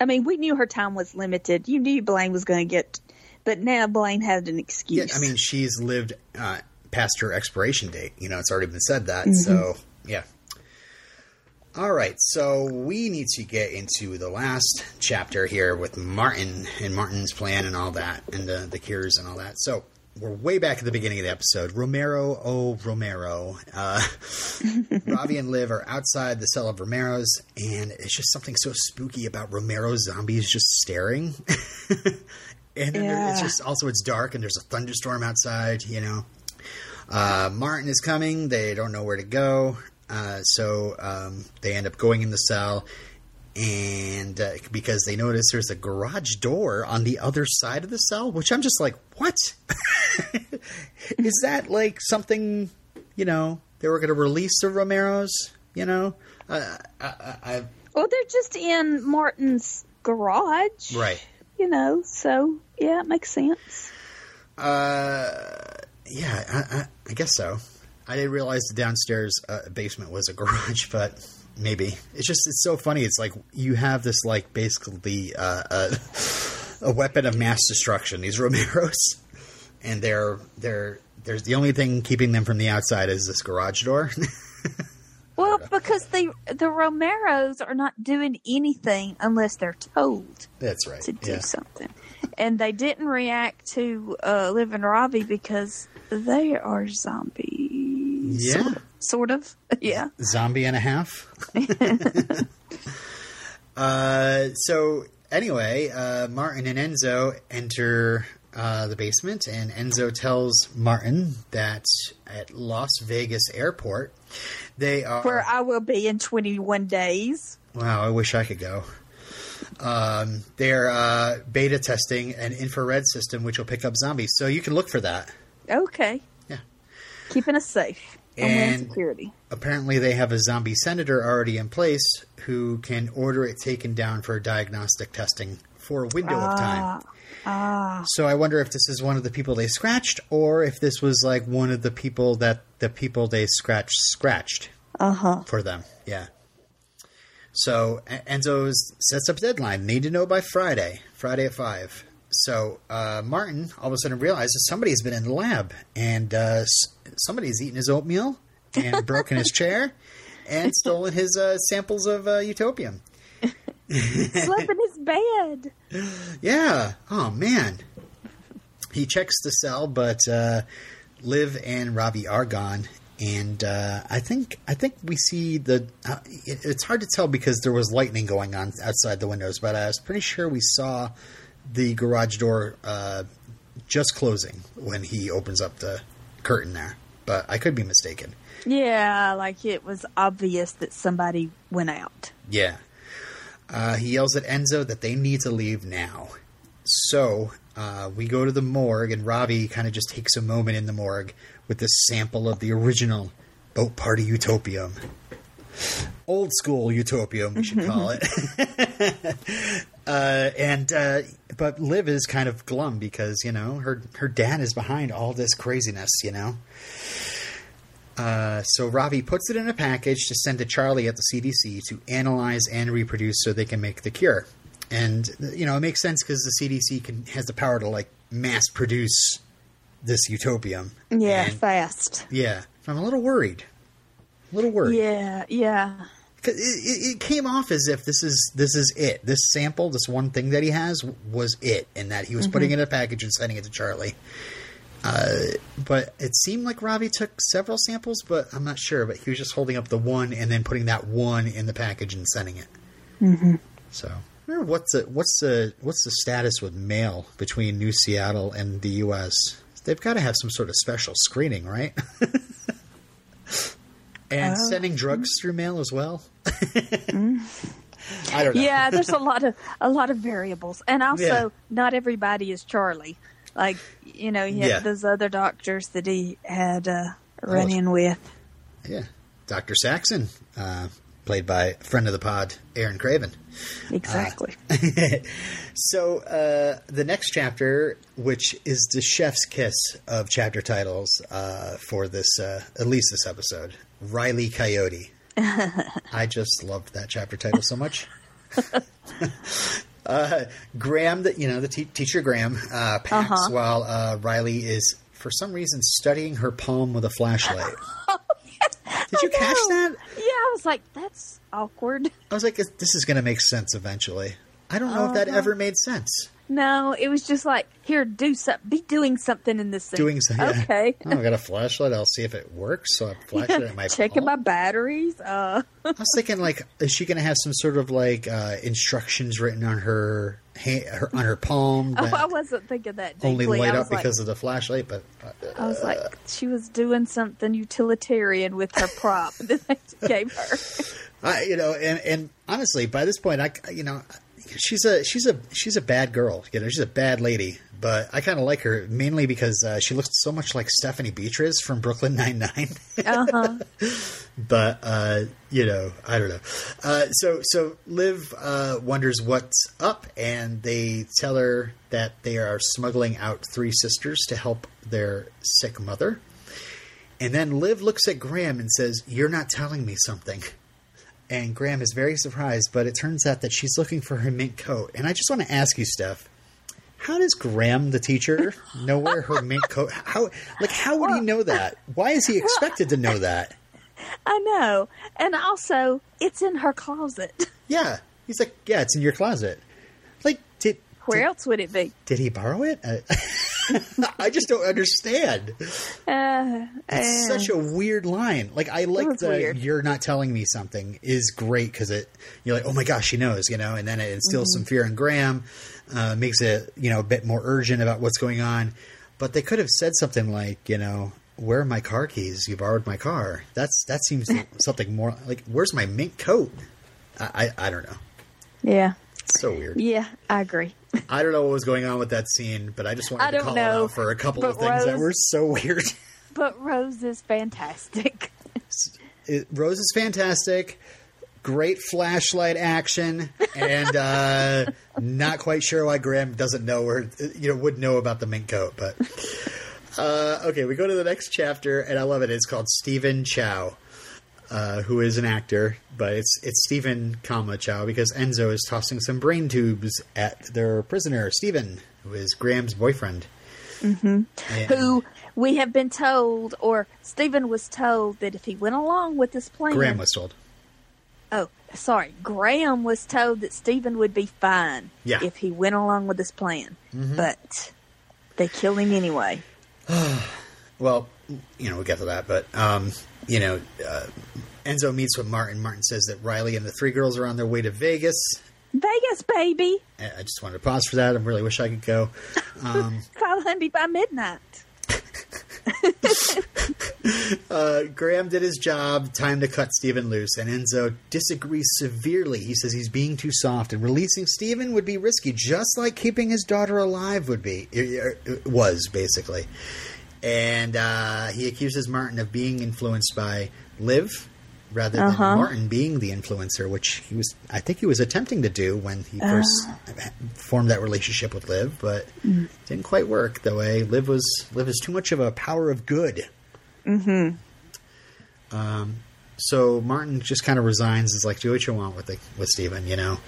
I mean, we knew her time was limited. You knew Blaine was going to get, but now Blaine had an excuse. Yeah. I mean, she's lived uh, past her expiration date. You know, it's already been said that. Mm-hmm. So, yeah. All right, so we need to get into the last chapter here with Martin and Martin's plan and all that, and the, the cures and all that. So we're way back at the beginning of the episode. Romero, oh Romero, uh, Ravi and Liv are outside the cell of Romero's, and it's just something so spooky about Romero's zombies just staring. and then there, it's just also it's dark and there's a thunderstorm outside. You know, uh, Martin is coming. They don't know where to go, uh, so um, they end up going in the cell. And uh, because they notice there's a garage door on the other side of the cell, which I'm just like, what? is that like something? You know, they were going to release the Romeros. You know, uh, I, I, I, well, they're just in Martin's garage, right. You know, so yeah, it makes sense. Uh, yeah, I, I, I guess so. I didn't realize the downstairs uh, basement was a garage, but maybe it's just it's so funny. It's like you have this like basically uh, a, a weapon of mass destruction. These Romeros, and they're they're there's the only thing keeping them from the outside is this garage door. Well, because the the Romeros are not doing anything unless they're told That's right. to do Yeah. something, and they didn't react to uh, Liv and Ravi because they are zombies. Yeah. Sort of, yeah. zombie and a half. uh, so anyway, uh, Martin and Enzo enter uh, the basement, and Enzo tells Martin that at Las Vegas airport they are. Where I will be in twenty one days. wow, I wish I could go. Um, they're uh, beta testing an infrared system which will pick up zombies, so you can look for that. Okay. Yeah. Keeping us safe. Homeland And- Security. apparently they have a zombie senator already in place who can order it taken down for diagnostic testing for a window of time. Ah. So I wonder if this is one of the people they scratched or if this was like one of the people that the people they scratched scratched Uh huh. for them. Yeah. So Enzo sets up a deadline. Need to know by Friday. Friday at five. So uh, Martin all of a sudden realizes somebody's been in the lab and uh, somebody's eaten his oatmeal and broken his chair and stolen his uh, samples of uh, utopium. Slept in his bed. Yeah. Oh man. He checks the cell, but uh, Liv and Ravi are gone, and uh, I think I think we see the. Uh, it, it's hard to tell because there was lightning going on outside the windows, but I was pretty sure we saw the garage door uh, just closing when he opens up the curtain there. But I could be mistaken. Yeah, like it was obvious that somebody went out. Yeah. Uh, he yells at Enzo that they need to leave now. So uh, we go to the morgue, and Ravi kind of just takes a moment in the morgue with this sample of the original Boat Party Utopium. Old school Utopium, we should call it. uh, and uh, but Liv is kind of glum because you know her her dad is behind all this craziness, you know. Uh, so Ravi puts it in a package to send to Charlie at the CDC to analyze and reproduce so they can make the cure. And you know it makes sense because the CDC can has the power to like mass produce this utopium. Yeah, And- fast. yeah. I'm a little worried. A little worried. Yeah, yeah. It, it, it came off as if this is this is it. This sample, this one thing that he has, was it, and that he was putting it in a package and sending it to Charlie. Uh, but it seemed like Ravi took several samples, but I'm not sure. But he was just holding up the one and then putting that one in the package and sending it. Mm-hmm. So, I what's the what's the what's the status with mail between New Seattle and the U.S. They've got to have some sort of special screening, right? and Oh. sending drugs through mail as well. I don't know. Yeah, there's a lot of a lot of variables, and also Yeah. not everybody is Charlie. Like you know, he had Yeah. those other doctors that he had uh, run Oh. in with. Yeah. Dr. Saxon, uh, played by friend of the pod, Aaron Craven. Exactly. So, uh, the next chapter, which is the chef's kiss of chapter titles uh, for this, uh, at least this episode Riley Coyote. I just loved that chapter title so much. uh, Graham, the, you know, the te- teacher Graham, uh, packs Uh-huh. while uh, Riley is, for some reason, studying her palm with a flashlight. Did you catch that? Yeah, I was like, that's awkward. I was like, this is going to make sense eventually. I don't know if that Uh-huh. ever made sense. No, it was just like, here, do something, be doing something in this scene. Doing something. yeah. Okay. Oh, I got a flashlight. I'll see if it works. So I flash it at my Checking my batteries. Uh, I was thinking, like, is she going to have some sort of like uh, instructions written on her, ha- her on her palm oh, I wasn't thinking that deeply. only light up like, because of the flashlight? But uh, I was like, she was doing something utilitarian with her prop that they gave her. I, you know, and, and honestly, by this point, I, you know, she's a she's a she's a bad girl. You know, she's a bad lady. But I kind of like her mainly because uh, she looks so much like Stephanie Beatriz from Brooklyn Nine Nine. Uh huh. but uh, you know, I don't know. Uh, so so Liv uh, wonders what's up, and they tell her that they are smuggling out three sisters to help their sick mother. And then Liv looks at Graham and says, "You're not telling me something." And Graham is very surprised, but it turns out that she's looking for her mint coat. And I just want to ask you, Steph, how does Graham, the teacher, know where her mint coat? How like how would he know that? Why is he expected to know that? I know. And also, it's in her closet. Yeah, he's like, yeah, it's in your closet. Like, did Where did, else would it be? did he borrow it? Uh, I just don't understand. Uh, It's uh, such a weird line. Like, I like the weird. "you're not telling me something" is great because it you're like, oh my gosh, she knows, you know, and then it instills Mm-hmm. some fear in Graham, uh, makes it you know a bit more urgent about what's going on. But they could have said something like, you know. Where are my car keys? You borrowed my car. That's that seems something more like. Where's my mink coat? I, I I don't know. yeah. So weird. Yeah, I agree. I don't know what was going on with that scene, but I just wanted I to call it know, out for a couple of things that were so weird. But Rose is fantastic. It, Rose is fantastic, great flashlight action, and uh, not quite sure why Graham doesn't know where you know would know about the mink coat, but uh, okay. We go to the next chapter, and I love it. It's called Stephen Chow. Uh, who is an actor, but it's it's Stephen, comma Chow because Enzo is tossing some brain tubes at their prisoner Stephen, who is Graham's boyfriend. Mm-hmm. Who we have been told, or Stephen was told, that if he went along with this plan. Graham was told. Oh, sorry. Graham was told that Stephen would be fine Yeah. if he went along with this plan. But they killed him anyway. Well, you know, we'll get to that, but um, you know, uh, Enzo meets with Martin. Martin says that Riley and the three girls are on their way to Vegas. Vegas, baby. I just wanted to pause for that. I really wish I could go. Um, 500 by midnight. Uh, Graham did his job. Time to cut Steven loose, and Enzo disagrees severely. He says he's being too soft, and releasing Steven would be risky, just like keeping his daughter alive would be. It, it was basically, and uh, he accuses Martin of being influenced by Liv rather than Uh-huh. Martin being the influencer, which he was. I think he was attempting to do when he first formed that relationship with Liv, but didn't quite work the way Liv was. Liv is too much of a power of good. Hmm. Um, so Martin just kind of resigns. Is like, do what you want with the, with Steven, you know.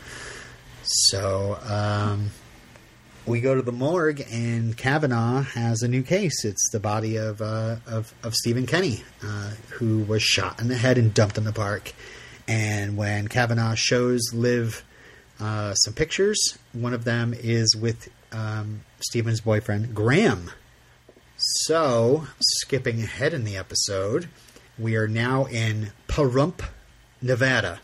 So um, we go to the morgue, and Kavanaugh has a new case. It's the body of uh, of, of Stephen Kenny, uh, who was shot in the head and dumped in the park. And when Kavanaugh shows Liv uh, some pictures, one of them is with um, Stephen's boyfriend Graham. So, skipping ahead in the episode, we are now in Pahrump, Nevada,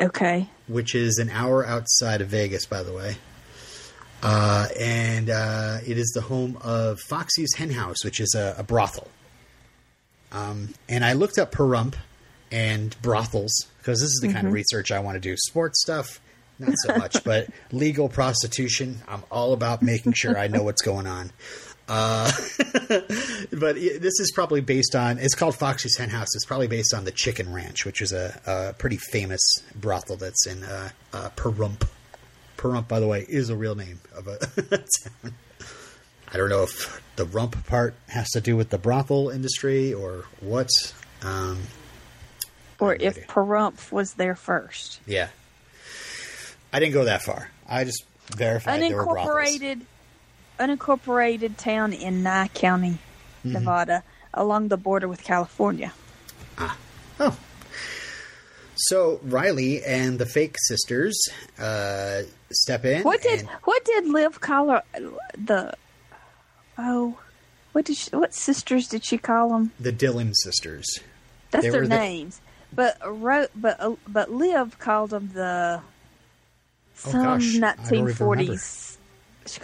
Okay. which is an hour outside of Vegas, by the way. Uh, and uh, it is the home of Foxy's Hen House, which is a, a brothel. Um, and I looked up Pahrump and brothels because this is the kind of research I want to do. Sports stuff, not so much, but legal prostitution, I'm all about making sure I know what's going on. Uh, but this is probably based on. It's called Foxy's Hen House. It's probably based on the Chicken Ranch, which is a, a pretty famous brothel that's in uh, uh, Pahrump. Pahrump, by the way, is a real name of a town. I don't know if the rump part has to do with the brothel industry or what. Um, Or if idea. Pahrump was there first. yeah, I didn't go that far. I just verified. Unincorporated, unincorporated town in Nye County, Mm-hmm. Nevada, along the border with California. Ah. Oh. So Riley and the fake sisters uh, step in. What did and- what did Liv call her? The oh, what did she, what sisters did she call them? the Dillon sisters? That's They their were the- names. But wrote but uh, but Liv called them the Oh, some gosh, I don't remember. forties.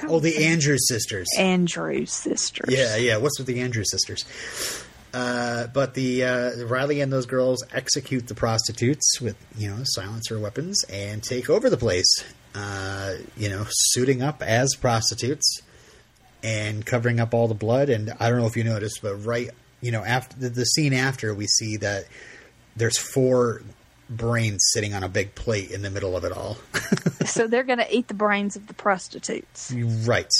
Oh, the Andrews sisters. Andrews sisters. Yeah, yeah. What's with the Andrews sisters? Uh, but the uh, Riley and those girls execute the prostitutes with you know silencer weapons and take over the place. Uh, you know, suiting up as prostitutes and covering up all the blood. And I don't know if you noticed, but right, you know, after the, the scene after, we see that there's four brains sitting on a big plate in the middle of it all. So they're going to eat the brains of the prostitutes. Right.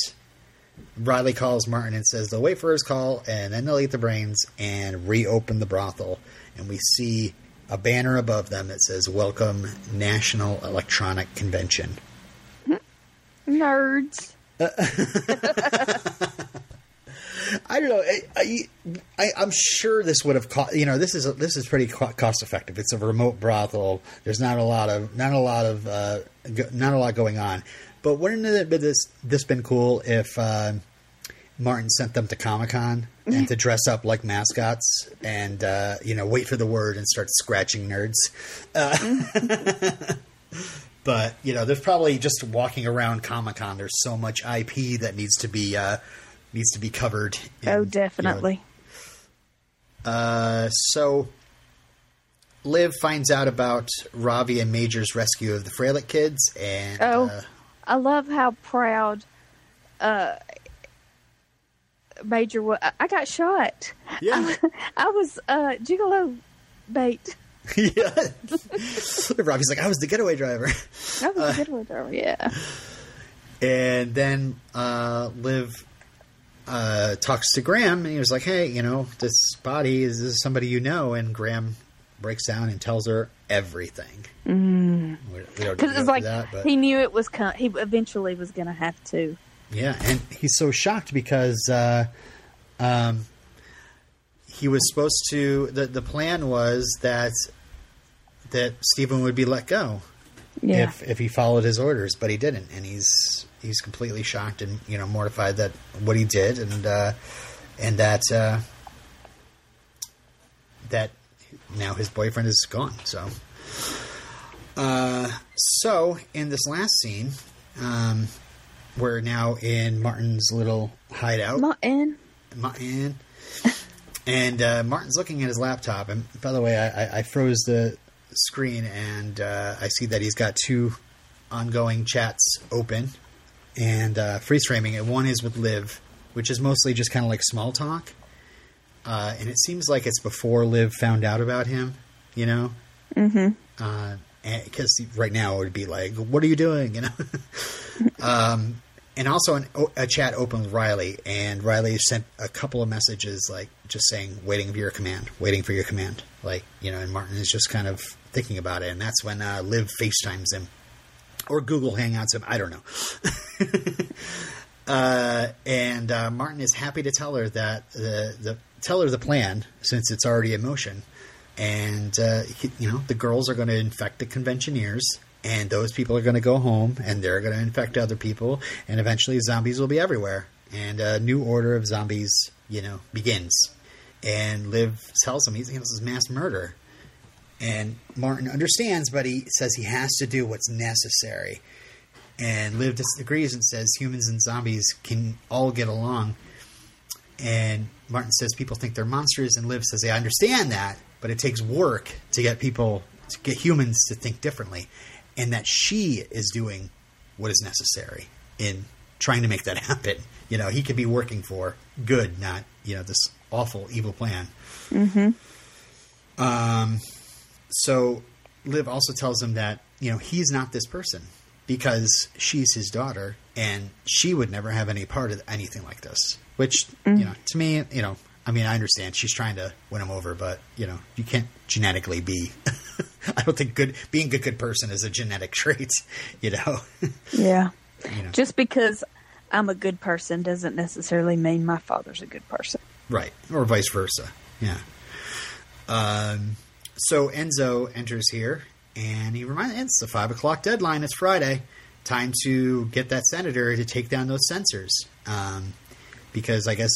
Riley calls Martin and says they'll wait for his call and then they'll eat the brains and reopen the brothel. And we see a banner above them that says Welcome National Electronic Convention. Nerds. I don't know. I, I, I'm sure this would have cost. You know, this is this is pretty cost effective. It's a remote brothel. There's not a lot of not a lot of uh, not a lot going on. But wouldn't it have been this this been cool if uh, Martin sent them to Comic Con and to dress up like mascots and uh, you know wait for the word and start scratching nerds. Uh, but you know, there's probably just walking around Comic Con. There's so much IP that needs to be uh, needs to be covered. in, you Oh, know, definitely. uh, so Liv finds out about Ravi and Major's rescue of the Freilich kids, and Oh. uh, I love how proud uh, Major was. I- I got shot. yeah, I was uh, gigolo bait. yeah. Ravi's like, I was the getaway driver, I was a good with her. Yeah. and then uh, Liv uh, talks to Graham, and he was like, Hey, you know, this body is this somebody you know, and Graham breaks down and tells her everything. Mm. We, we don't need to Because go it's like that, he knew it was. Com- he eventually was going to have to. Yeah, and he's so shocked because uh, um, he was supposed to. The the plan was that that Stephen would be let go Yeah. if if he followed his orders, but he didn't, and he's he's completely shocked and you know mortified that what he did and uh, and that uh, that now his boyfriend is gone. So. Uh, so in this last scene, um, we're now in Martin's little hideout. Martin. Martin. and uh, Martin's looking at his laptop. And by the way, I, I, froze the screen, and uh, I see that he's got two ongoing chats open and uh, freeze framing it. One is with Liv, which is mostly just kind of like small talk. Uh, and it seems like it's before Liv found out about him, you know? Mm-hmm. Because right now it would be like, what are you doing, you know? um, and also an, a chat open with Riley, and Riley sent a couple of messages, like just saying, "Waiting for your command, waiting for your command." Like you know, and Martin is just kind of thinking about it, and that's when uh, Liv FaceTimes him or Google Hangouts him. I don't know. uh, and uh, Martin is happy to tell her that the the tell her the plan since it's already in motion, and uh, you know the girls are going to infect the conventioneers and those people are going to go home and they're going to infect other people and eventually zombies will be everywhere. And a new order of zombies you know begins. And liv tells him he's, this is mass murder. And martin understands but he says he has to do what's necessary. And liv disagrees and says humans and zombies can all get along. And martin says people think they're monsters and liv says yeah, i understand that but it takes work to get people to get humans to think differently and that she is doing what is necessary in trying to make that happen. You know, he could be working for good, not you know this awful evil plan. Mm-hmm. Um, so Liv also tells him that you know he's not this person because she's his daughter, and she would never have any part of anything like this. Which you know, to me, you know, I mean, I understand she's trying to win him over, but you know, you can't genetically be. I don't think good being a good person is a genetic trait. You know, Yeah. you know, Just because I'm a good person doesn't necessarily mean my father's a good person. right, or vice versa. Yeah. Um. So Enzo enters here, and he reminds it's the five o'clock deadline. It's Friday. Time to get that senator to take down those censors. Um, because I guess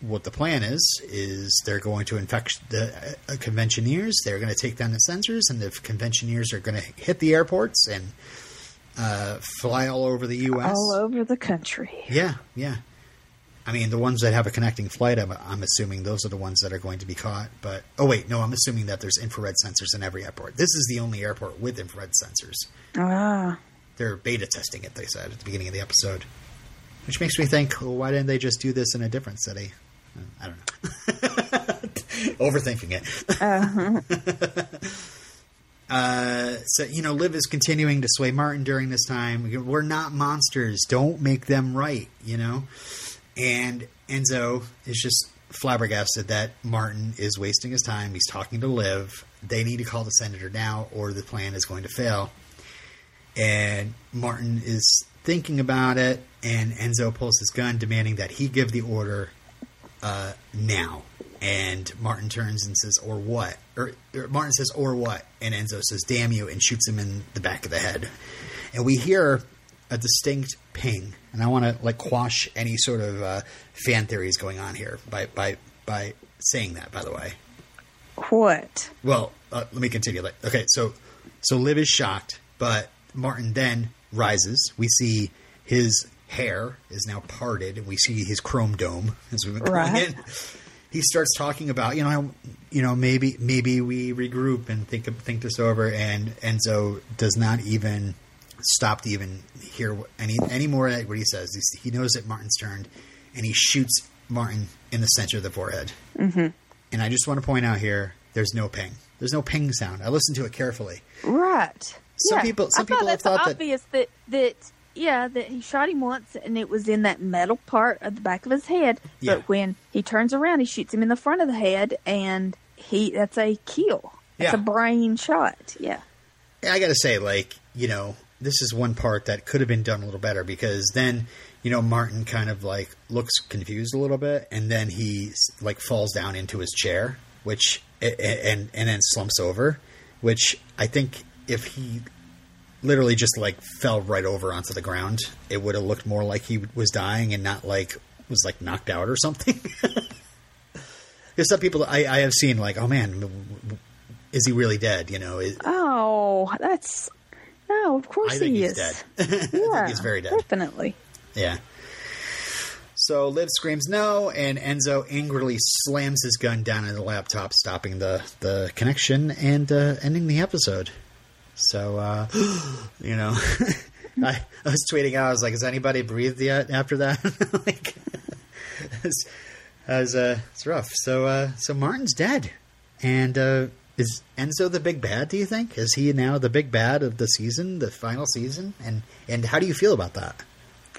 what the plan is is they're going to infect the uh, conventioneers. They're going to take down the sensors, and the conventioneers are going to hit the airports and uh, fly all over the U.S. All over the country. Yeah, yeah. I mean, the ones that have a connecting flight, I'm, I'm assuming those are the ones that are going to be caught. But oh wait, no, I'm assuming that there's infrared sensors in every airport. This is the only airport with infrared sensors. Ah. They're beta testing it. They said at the beginning of the episode, which makes me think, well, why didn't they just do this in a different city? I don't know. Overthinking it. Uh, so you know, Liv is continuing to sway Martin during this time. We're not monsters. Don't make them right. You know, and Enzo is just flabbergasted that Martin is wasting his time. He's talking to Liv. They need to call the senator now, or the plan is going to fail. And Martin is thinking about it, and Enzo pulls his gun, demanding that he give the order uh, now. And Martin turns and says, "Or what?" Or, or Martin says, "Or what?" And Enzo says, "Damn you!" and shoots him in the back of the head. And we hear a distinct ping. And I want to like quash any sort of uh, fan theories going on here by by by saying that. By the way, What? well, uh, let me continue. Like, okay, so so Liv is shocked, but Martin then rises. We see his hair is now parted, and we see his chrome dome as we've been calling Right. it. He starts talking about you know you know maybe maybe we regroup and think think this over, and Enzo does not even stop to even hear any any more of what he says. He's, he knows that Martin's turned, and he shoots Martin in the center of the forehead. Mm-hmm. And I just want to point out here, there's no ping. There's no ping sound. I listened to it carefully. Right. Some Yeah. people- some people thought have thought that- obvious that, that yeah that he shot him once and it was in that metal part of the back of his head. Yeah. But when he turns around, he shoots him in the front of the head, and he that's a kill. It's Yeah. a brain shot. Yeah. I got to say, like, you know, this is one part that could have been done a little better because then, you know, Martin kind of like looks confused a little bit and then he like falls down into his chair, which, a- a- and, and then slumps over, which I think if he literally just like fell right over onto the ground, it would have looked more like he was dying and not like was like knocked out or something. Because some people I, I have seen like, oh man, is he really dead? You know, is, Oh, that's no. Of course I think he he's is. dead. Yeah, he's very dead. Definitely. Yeah. So Liv screams no, and Enzo angrily slams his gun down in the laptop, stopping the, the connection and uh, ending the episode. So, uh, you know, I, I was tweeting out, I was like, has anybody breathed yet after that? like, it's, it's, uh, it's rough. So, uh, so Martin's dead. And uh, is Enzo the big bad, do you think? Is he now the big bad of the season, the final season? And, and how do you feel about that?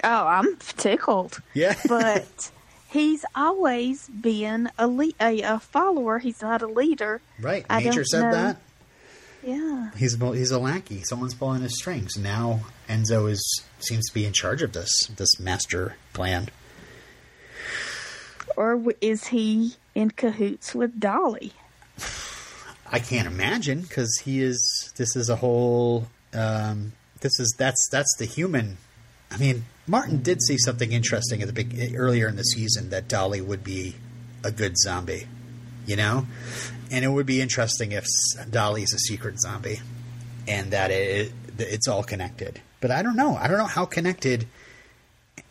Oh, I'm tickled. Yeah. but he's always been a, le- a a follower. He's not a leader. Right. I Nature said know. that. Yeah. He's a- he's a lackey. Someone's pulling his strings. Now Enzo is seems to be in charge of this this master plan. Or is he in cahoots with Dolly? I can't imagine because he is. This is a whole. Um, this is that's that's the human. I mean, Martin did see something interesting at the big earlier in the season that Dolly would be a good zombie, you know, and it would be interesting if Dolly's a secret zombie, and that it it's all connected. But I don't know. I don't know how connected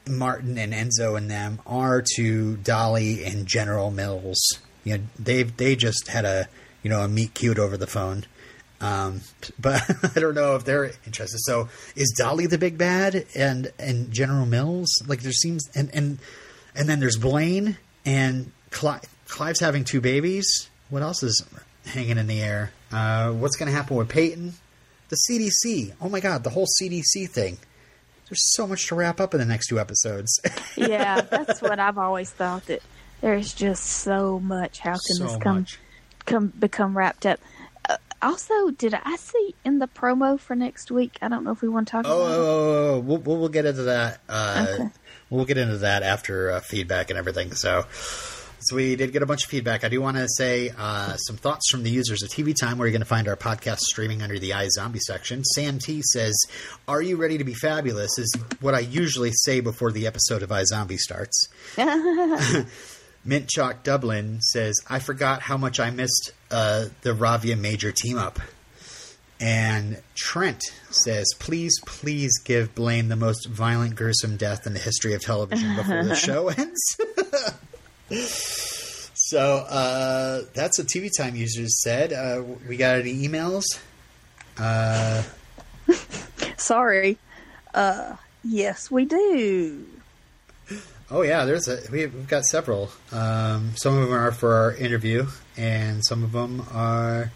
Martin and Enzo and them are to Dolly and General Mills. You know, they they just had a you know a meet cute over the phone, um, but I don't know if they're interested. So is Dolly the big bad and and General Mills? Like there seems and and and then there's Blaine and Cli- Clive's having two babies. What else is hanging in the air? Uh, what's going to happen with Peyton? The CDC. Oh my God, the whole CDC thing. There's so much to wrap up in the next two episodes. Yeah, that's what I've always thought. That there's just so much. How can So this come much. come become wrapped up? Uh, also, did I see in the promo for next week? I don't know if we want to talk Oh, about oh, oh, oh, we'll, we'll we'll get into that. Uh, Okay. We'll get into that after uh, feedback and everything. So, so we did get a bunch of feedback. I do want to say uh, some thoughts from the users of TV Time, where you're going to find our podcast streaming under the iZombie section. Sam T says, "Are you ready to be fabulous?" Is what I usually say before the episode of iZombie starts. Mint Chalk Dublin says, I forgot how much I missed uh, the Ravia Major team up. And Trent says, please, please give Blaine the most violent, gruesome death in the history of television before the show ends. so uh, that's what TV Time users said. Uh, we got any emails? Uh, Sorry. Uh, yes, we do. Oh yeah, there's a we- we've got several. Um, some of them are for our interview, and some of them are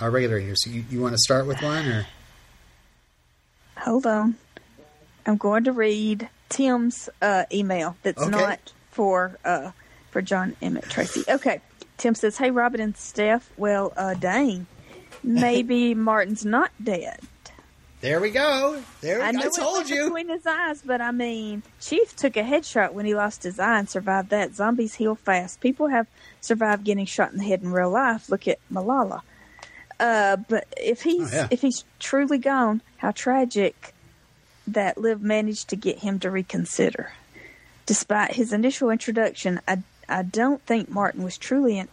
our regular interviews. So you, you want to start with one, or Hold on. I'm going to read Tim's uh, email. That's Okay. not for uh, for John Emmett Tracy. Okay. Tim says, "Hey, Robin and Steph. Well, uh, dang, maybe Martin's not dead. there we go. There we I go. I told you. between his eyes, but I mean, Chief took a headshot when he lost his eye and survived that. Zombies heal fast. People have survived getting shot in the head in real life. Look at Malala. Uh, but if he's Oh, yeah. if he's truly gone, how tragic that Liv managed to get him to reconsider. Despite his initial introduction, I I don't think Martin was truly an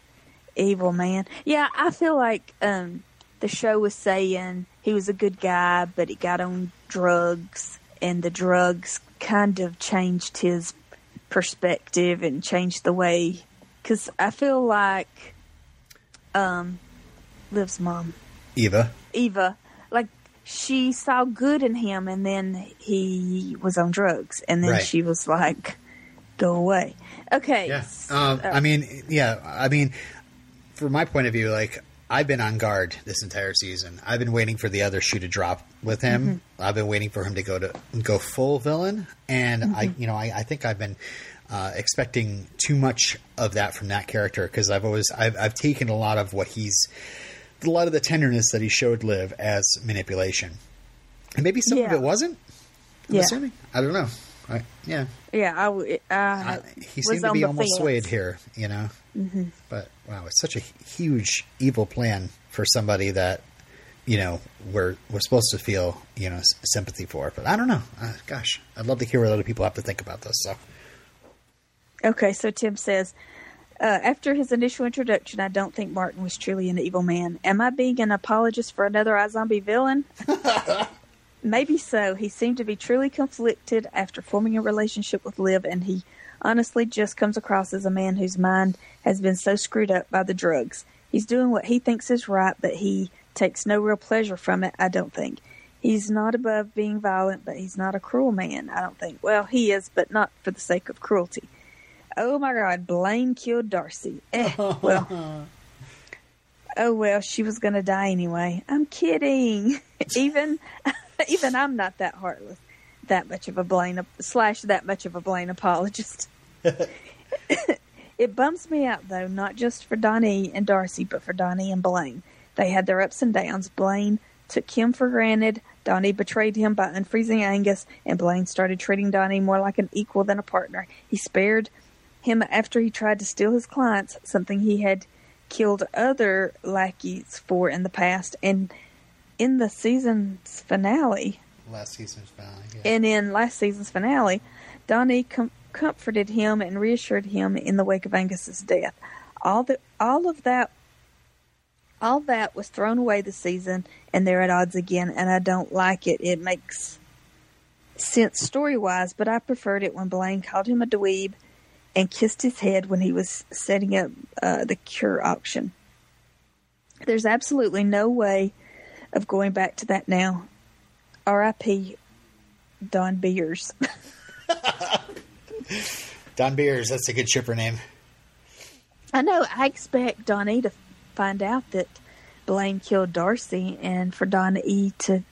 evil man. Yeah, I feel like um, the show was saying he was a good guy, but he got on drugs, and the drugs kind of changed his perspective and changed the way. Because I feel like um, Liv's mom, Eva. Eva, like she saw good in him, and then he was on drugs, and then Right. she was like, "Go away." Okay. Yeah. Um, uh, I mean, yeah. I mean, from my point of view, like I've been on guard this entire season. I've been waiting for the other shoe to drop with him. Mm-hmm. I've been waiting for him to go to go full villain, and I, Mm-hmm. you know, I, I think I've been. Uh, expecting too much of that from that character because I've always I've, I've taken a lot of what he's a lot of the tenderness that he showed live as manipulation, and maybe some of it wasn't. I'm Yeah. assuming. I don't know. I, yeah, yeah, I, uh, he was seemed to be almost fence. swayed here, you know. Mm-hmm. But wow, it's such a huge evil plan for somebody that you know we're we're supposed to feel you know s- sympathy for. But I don't know. Uh, gosh, I'd love to hear what other people have to think about this. So Okay, so Tim says, uh, after his initial introduction, I don't think Martin was truly an evil man. Am I being an apologist for another iZombie villain? Maybe so. He seemed to be truly conflicted after forming a relationship with Liv, and he honestly just comes across as a man whose mind has been so screwed up by the drugs. He's doing what he thinks is right, but he takes no real pleasure from it, I don't think. He's not above being violent, but he's not a cruel man, I don't think. Well, he is, but not for the sake of cruelty. Oh my god, Blaine killed Darcy. Eh, well. Oh well, she was gonna die anyway. I'm kidding. even even I'm not that heartless. That much of a Blaine slash that much of a Blaine apologist. it bums me out though, not just for Donnie and Darcy, but for Donnie and Blaine. They had their ups and downs. Blaine took him for granted. Donnie betrayed him by unfreezing Angus, and Blaine started treating Donnie more like an equal than a partner. He spared him after he tried to steal his clients, something he had killed other lackeys for in the past. And in the season's finale, Last season's finale. Yeah. and in last season's finale, Donnie com- comforted him and reassured him in the wake of Angus's death. All the all of that all that was thrown away this season and they're at odds again and I don't like it. It makes sense story wise, but I preferred it when Blaine called him a dweeb and kissed his head when he was setting up uh, the cure auction. There's absolutely no way of going back to that now. R.I.P. Don Beers. Don Beers, that's a good shipper name. I know. I expect Don E to find out that Blaine killed Darcy, and for Don E to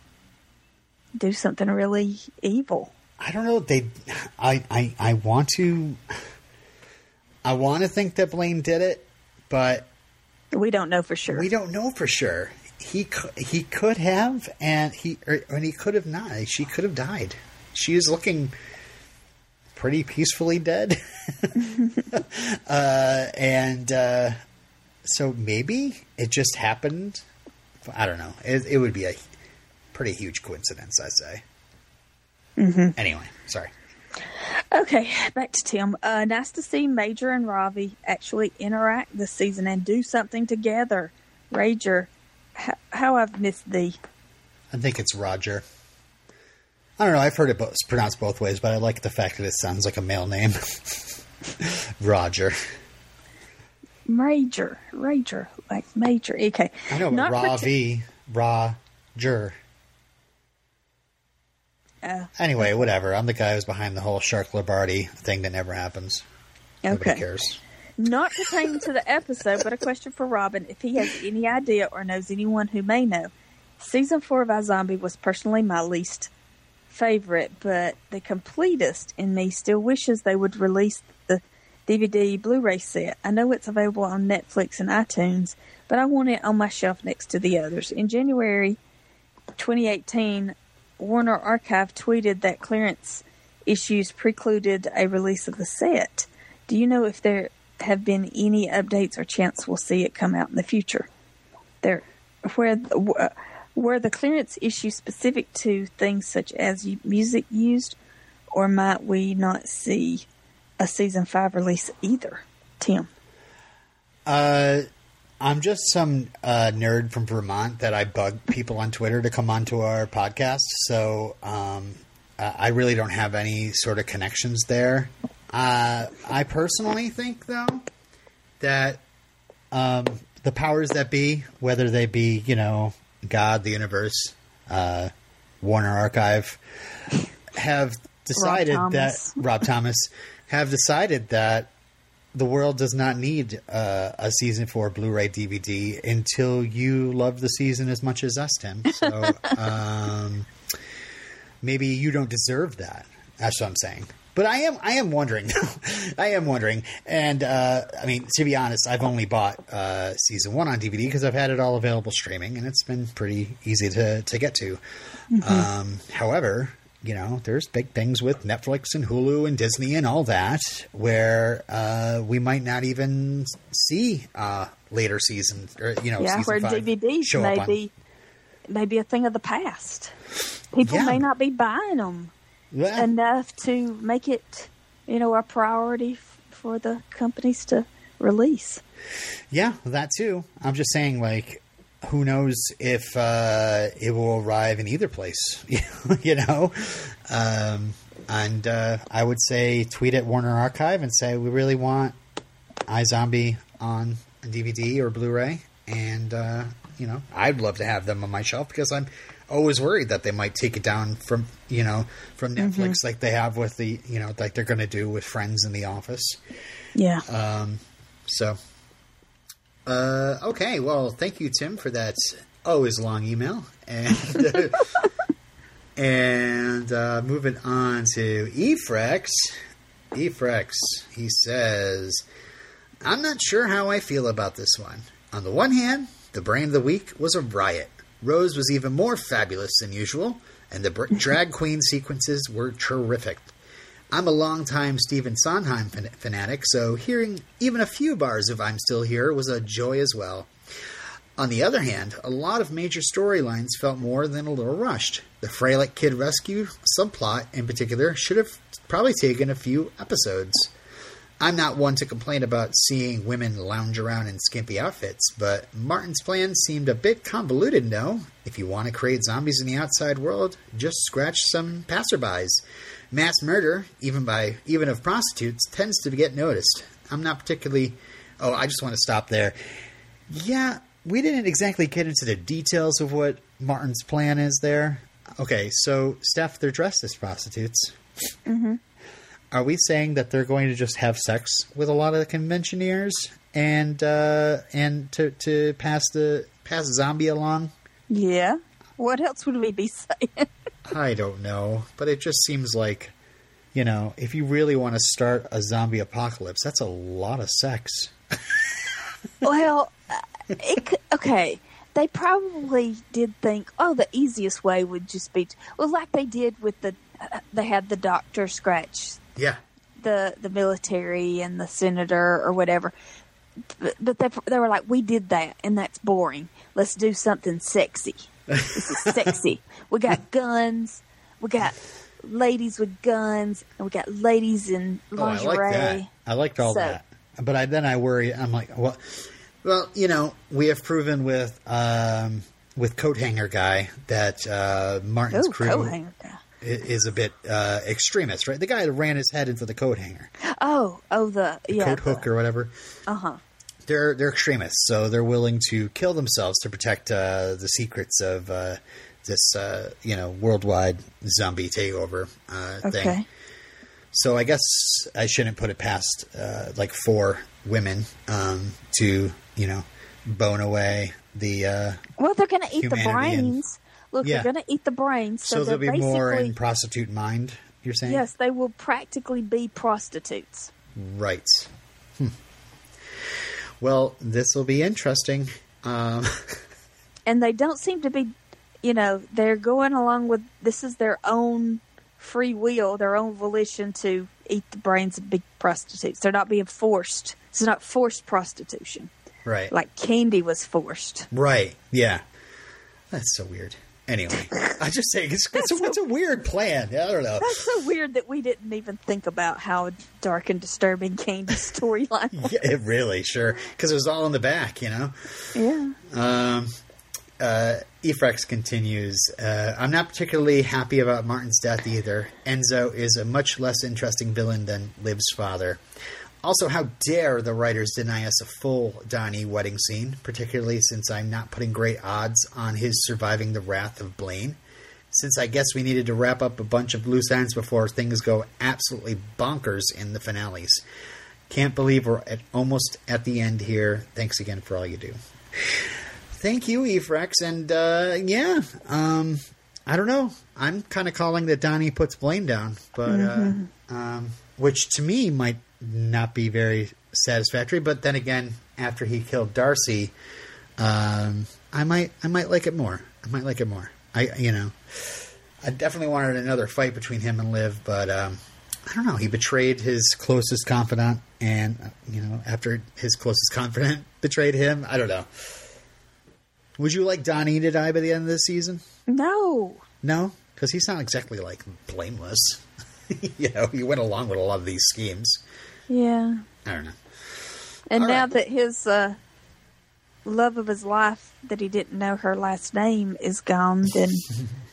do something really evil. I don't know. They, I, I, I want to, I want to think that Blaine did it, but We don't know for sure. we don't know for sure. He could, he could have, and he, or, and he could have not. She could have died. She is looking pretty peacefully dead, uh, and uh, so maybe it just happened. I don't know. It, it would be a pretty huge coincidence, I say. Mm-hmm. Anyway, sorry. Okay, back to Tim. Uh, nice to see Major and Ravi actually interact this season and do something together. Rager, how, I've missed thee. I think it's Roger. I don't know. I've heard it both, pronounced both ways, but I like the fact that it sounds like a male name. Roger. Rager, Rager, like Major. Okay, I know, but Ravi, Roger. Uh, Anyway, whatever. I'm the guy who's behind the whole Shark Labardi thing that never happens. Nobody okay. cares. Not pertaining to the episode, but a question for Robin if he has any idea or knows anyone who may know. Season four of iZombie was personally my least favorite, but the completest in me still wishes they would release the DVD Blu ray set. I know it's available on Netflix and iTunes, but I want it on my shelf next to the others. In January 2018, Warner Archive tweeted that clearance issues precluded a release of the set. Do you know if there have been any updates or chance we'll see it come out in the future? There, where uh, were the clearance issues specific to things such as music used, or might we not see a season five release either? Tim, Uh, I'm just some uh, nerd from Vermont that I bug people on Twitter to come onto our podcast. So um, I really don't have any sort of connections there. Uh, I personally think, though, that um, the powers that be, whether they be, you know, God, the universe, uh, Warner Archive, have decided that Rob Thomas have decided that the world does not need uh, a season four Blu-ray DVD until you love the season as much as us, Tim. So um, maybe you don't deserve that. That's what I'm saying. But I am, I am wondering. I am wondering, and uh, I mean, to be honest, I've only bought uh, season one on DVD because I've had it all available streaming, and it's been pretty easy to to get to. Um, however, you know, there's big things with Netflix and Hulu and Disney and all that where uh, we might not even see uh, later seasons or you know, yeah, where DVDs show may up on. be may be a thing of the past. People Yeah. may not be buying them Yeah. enough to make it, you know, a priority f- for the companies to release. Yeah, that too. I'm just saying, like, who knows if uh, it will arrive in either place? you know, um, And uh, I would say tweet at Warner Archive and say we really want iZombie on DVD or Blu-ray, and uh, you know I'd love to have them on my shelf because I'm always worried that they might take it down from you know from Netflix like they have with the you know like they're going to do with Friends in the Office. Yeah. Um, so, uh, okay. Well, thank you, Tim, for that always long email. And and uh, moving on to Efrex. Efrex, he says, I'm not sure how I feel about this one. On the one hand, the brain of the week was a riot. Rose was even more fabulous than usual, and the drag queen sequences were terrific. I'm a longtime Stephen Sondheim fan- fanatic, so hearing even a few bars of I'm Still Here was a joy as well. On the other hand, a lot of major storylines felt more than a little rushed. The Freilich Kid rescue subplot, in particular, should have probably taken a few episodes. I'm not one to complain about seeing women lounge around in skimpy outfits, but Martin's plan seemed a bit convoluted, no? If you want to create zombies in the outside world, just scratch some passerbys. Mass murder, even by even of prostitutes, tends to get noticed. I'm not particularly Oh, I just want to stop there. Yeah, we didn't exactly get into the details of what Martin's plan is there. Okay, so Steph, they're dressed as prostitutes. Mm-hmm. Are we saying that they're going to just have sex with a lot of the conventioneers and uh, and to to pass the pass zombie along? Yeah. What else would we be saying? I don't know, but it just seems like you know, if you really want to start a zombie apocalypse, that's a lot of sex. well, uh, it, okay. They probably did think, oh, the easiest way would just be, to, well, like they did with the, uh, they had the doctor scratch Yeah, the the military and the senator or whatever. But, but they they were like, we did that, and that's boring. Let's do something sexy. This is sexy. We got guns. We got ladies with guns, and we got ladies in Oh, I lingerie. like that. I liked all So- that. But I, then I worry. I'm like, well, well, you know, we have proven with um, with coat hanger guy that uh, Martin's Ooh, crew coat hanger guy. i- is a bit uh, extremist, right? The guy that ran his head into the coat hanger, Oh, oh, the yeah, coat hook or whatever. uh huh. They're they're extremists, so they're willing to kill themselves to protect uh, the secrets of uh, this, uh, you know, worldwide zombie takeover uh, thing. Okay. So I guess I shouldn't put it past uh, like four women um, to you know bone away the. Uh, Well, they're going to eat the Humanity and- brains. Look, Yeah. they're going to eat the brains. So, so they're there'll be more in prostitute mind. You're saying yes, they will practically be prostitutes. right? Hmm. Well, this will be interesting. Um, and they don't seem to be you know they're going along with this is their own free will their own volition to eat the brains of big prostitutes they're not being forced it's not forced prostitution right. like candy was forced Right. Yeah. That's so weird. Anyway, I just say it's, it's, a, it's a weird plan. I don't know. that's so weird that we didn't even think about how dark and disturbing candy's storyline was Yeah, it really sure because it was all in the back, you know. yeah Um, uh, Efrex continues. Uh, I'm not particularly happy about Martin's death either. Enzo is a much less interesting villain than Liv's father. Also, how dare the writers deny us a full Donnie wedding scene, particularly since I'm not putting great odds on his surviving the wrath of Blaine. Since I guess we needed to wrap up a bunch of loose ends before things go absolutely bonkers in the finales. Can't believe we're at, almost at the end here. Thanks again for all you do. Thank you, Efrex. And uh, yeah, um, I don't know. I'm kind of calling that Donnie puts Blaine down, but uh, um, which to me might not be very satisfactory. But then again, after he killed Darcy, um, I might I might like it more. I might like it more. I you know, I definitely wanted another fight between him and Liv, but um, I don't know. He betrayed his closest confidant, and uh, you know, after his closest confidant betrayed him, I don't know. Would you like Donnie to die by the end of this season? no No, because he's not exactly like blameless. you know, he went along with a lot of these schemes. Yeah I don't know. and All now right. that his uh love of his life that he didn't know her last name is gone then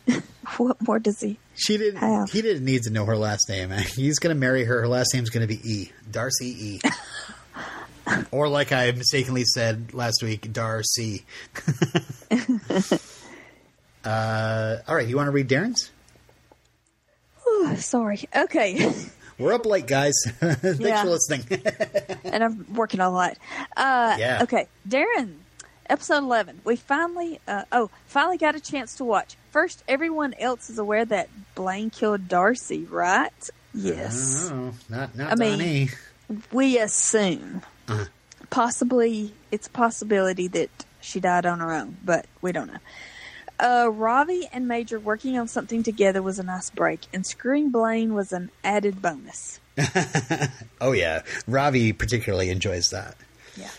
what more does he? She didn't. Have. He didn't need to know her last name. He's going to marry her. Her last name's going to be E. Darcy E. or like I mistakenly said last week, Darcy. uh, all right, you want to read Darren's? Ooh, sorry. Okay. We're up late, guys. Thanks Yeah. for listening. and I'm working a lot. Uh, Yeah. Okay, Darren, episode 11. We finally, uh, oh, finally got a chance to watch. First, everyone else is aware that Blaine killed Darcy, right? Yes. Oh, not not I mean- Donnie. We assume. Uh-huh. Possibly, it's a possibility that she died on her own, but we don't know. Uh, Ravi and Major working on something together was a nice break, and screwing Blaine was an added bonus. Oh yeah, Ravi particularly enjoys that. Yeah.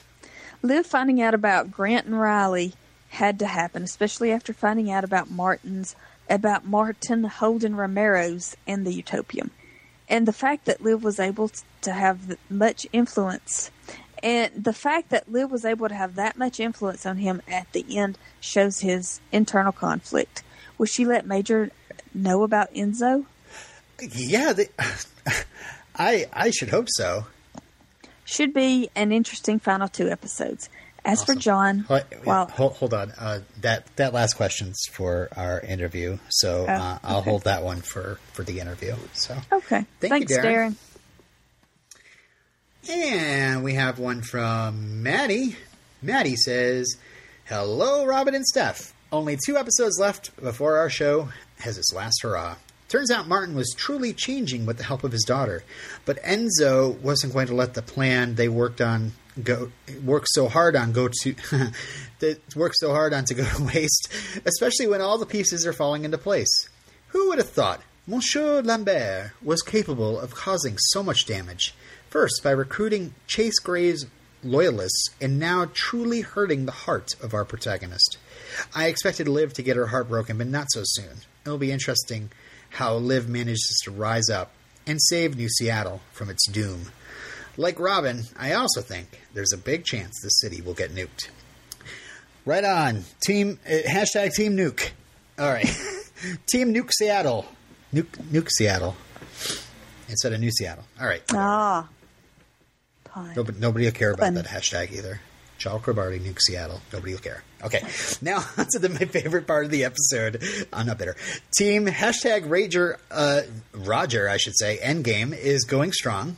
Liv finding out about Grant and Riley had to happen, especially after finding out about Martin's about Martin Holden Romero's and the Utopium. And the fact that Liv was able to have much influence and the fact that Liv was able to have that much influence on him at the end shows his internal conflict. Will she let Major know about Enzo? Yeah, they, I I should hope so. Should be an interesting final two episodes. As for John, Wait, well, hold, hold on. Uh, that that last question's for our interview, so uh, Oh, I'll okay. hold that one for for the interview. So, okay. Thank you, Thanks, Darren. Darren. And we have one from Maddie. Maddie says, "Hello, Robin and Steph. Only two episodes left before our show has its last hurrah." Turns out Martin was truly changing with the help of his daughter, but Enzo wasn't going to let the plan they worked on go work so hard on go to that worked so hard on to go to waste, especially when all the pieces are falling into place. Who would have thought Monsieur Lambert was capable of causing so much damage? First, by recruiting Chase Graves loyalists, and now truly hurting the heart of our protagonist. I expected Liv to get her heart broken, but not so soon. It'll be interesting how Liv manages to rise up and save New Seattle from its doom. Like Robin, I also think there's a big chance the city will get nuked. Right on. Team uh, hashtag Team Nuke. All right. Team Nuke Seattle. Nuke Nuke Seattle instead of New Seattle. All right. Ah. Nobody, nobody will care about Fun. that hashtag either. Charles Krabarty, Nuke Seattle. Nobody will care. Okay, now onto the, my favorite part of the episode. I'm not bitter. Team hashtag Rager, uh, Roger, I should say, Endgame is going strong.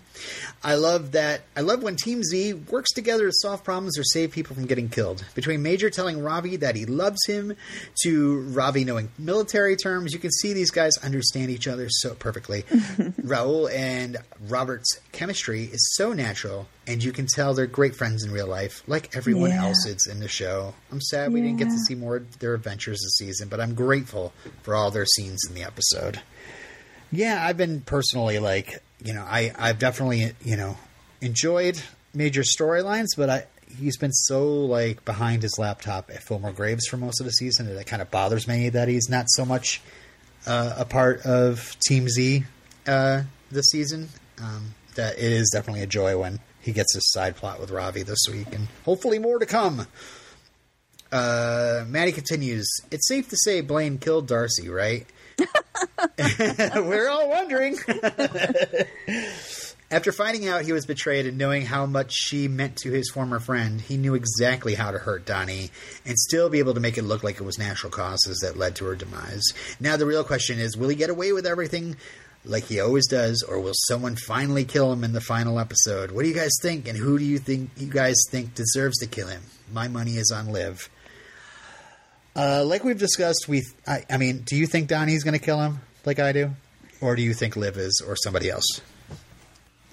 I love that. I love when Team Z works together to solve problems or save people from getting killed. Between Major telling Ravi that he loves him, to Ravi knowing military terms, you can see these guys understand each other so perfectly. Rahul and Robert's chemistry is so natural, and you can tell they're great friends in real life, like everyone Yeah. else is in the show. I'm sad we didn't get to see more of their adventures this season, but I'm grateful for all their scenes in the episode. Yeah, I've been personally like, you know, I I've definitely, you know, enjoyed major storylines, but I he's been so like behind his laptop at Fillmore Graves for most of the season that it kind of bothers me that he's not so much uh, a part of Team Z uh, this season. Um, that it is definitely a joy when he gets his side plot with Ravi this week, and hopefully more to come. Uh, Maddie continues. It's safe to say Blaine killed Darcy, right? We're all wondering. After finding out he was betrayed and knowing how much she meant to his former friend, he knew exactly how to hurt Donnie and still be able to make it look like it was natural causes that led to her demise. Now, the real question is will he get away with everything like he always does, or will someone finally kill him in the final episode? What do you guys think, and who do you think you guys think deserves to kill him? My money is on Liv. Uh, like we've discussed, we I, I mean, do you think Donnie's going to kill him like I do, or do you think Liv is, or somebody else?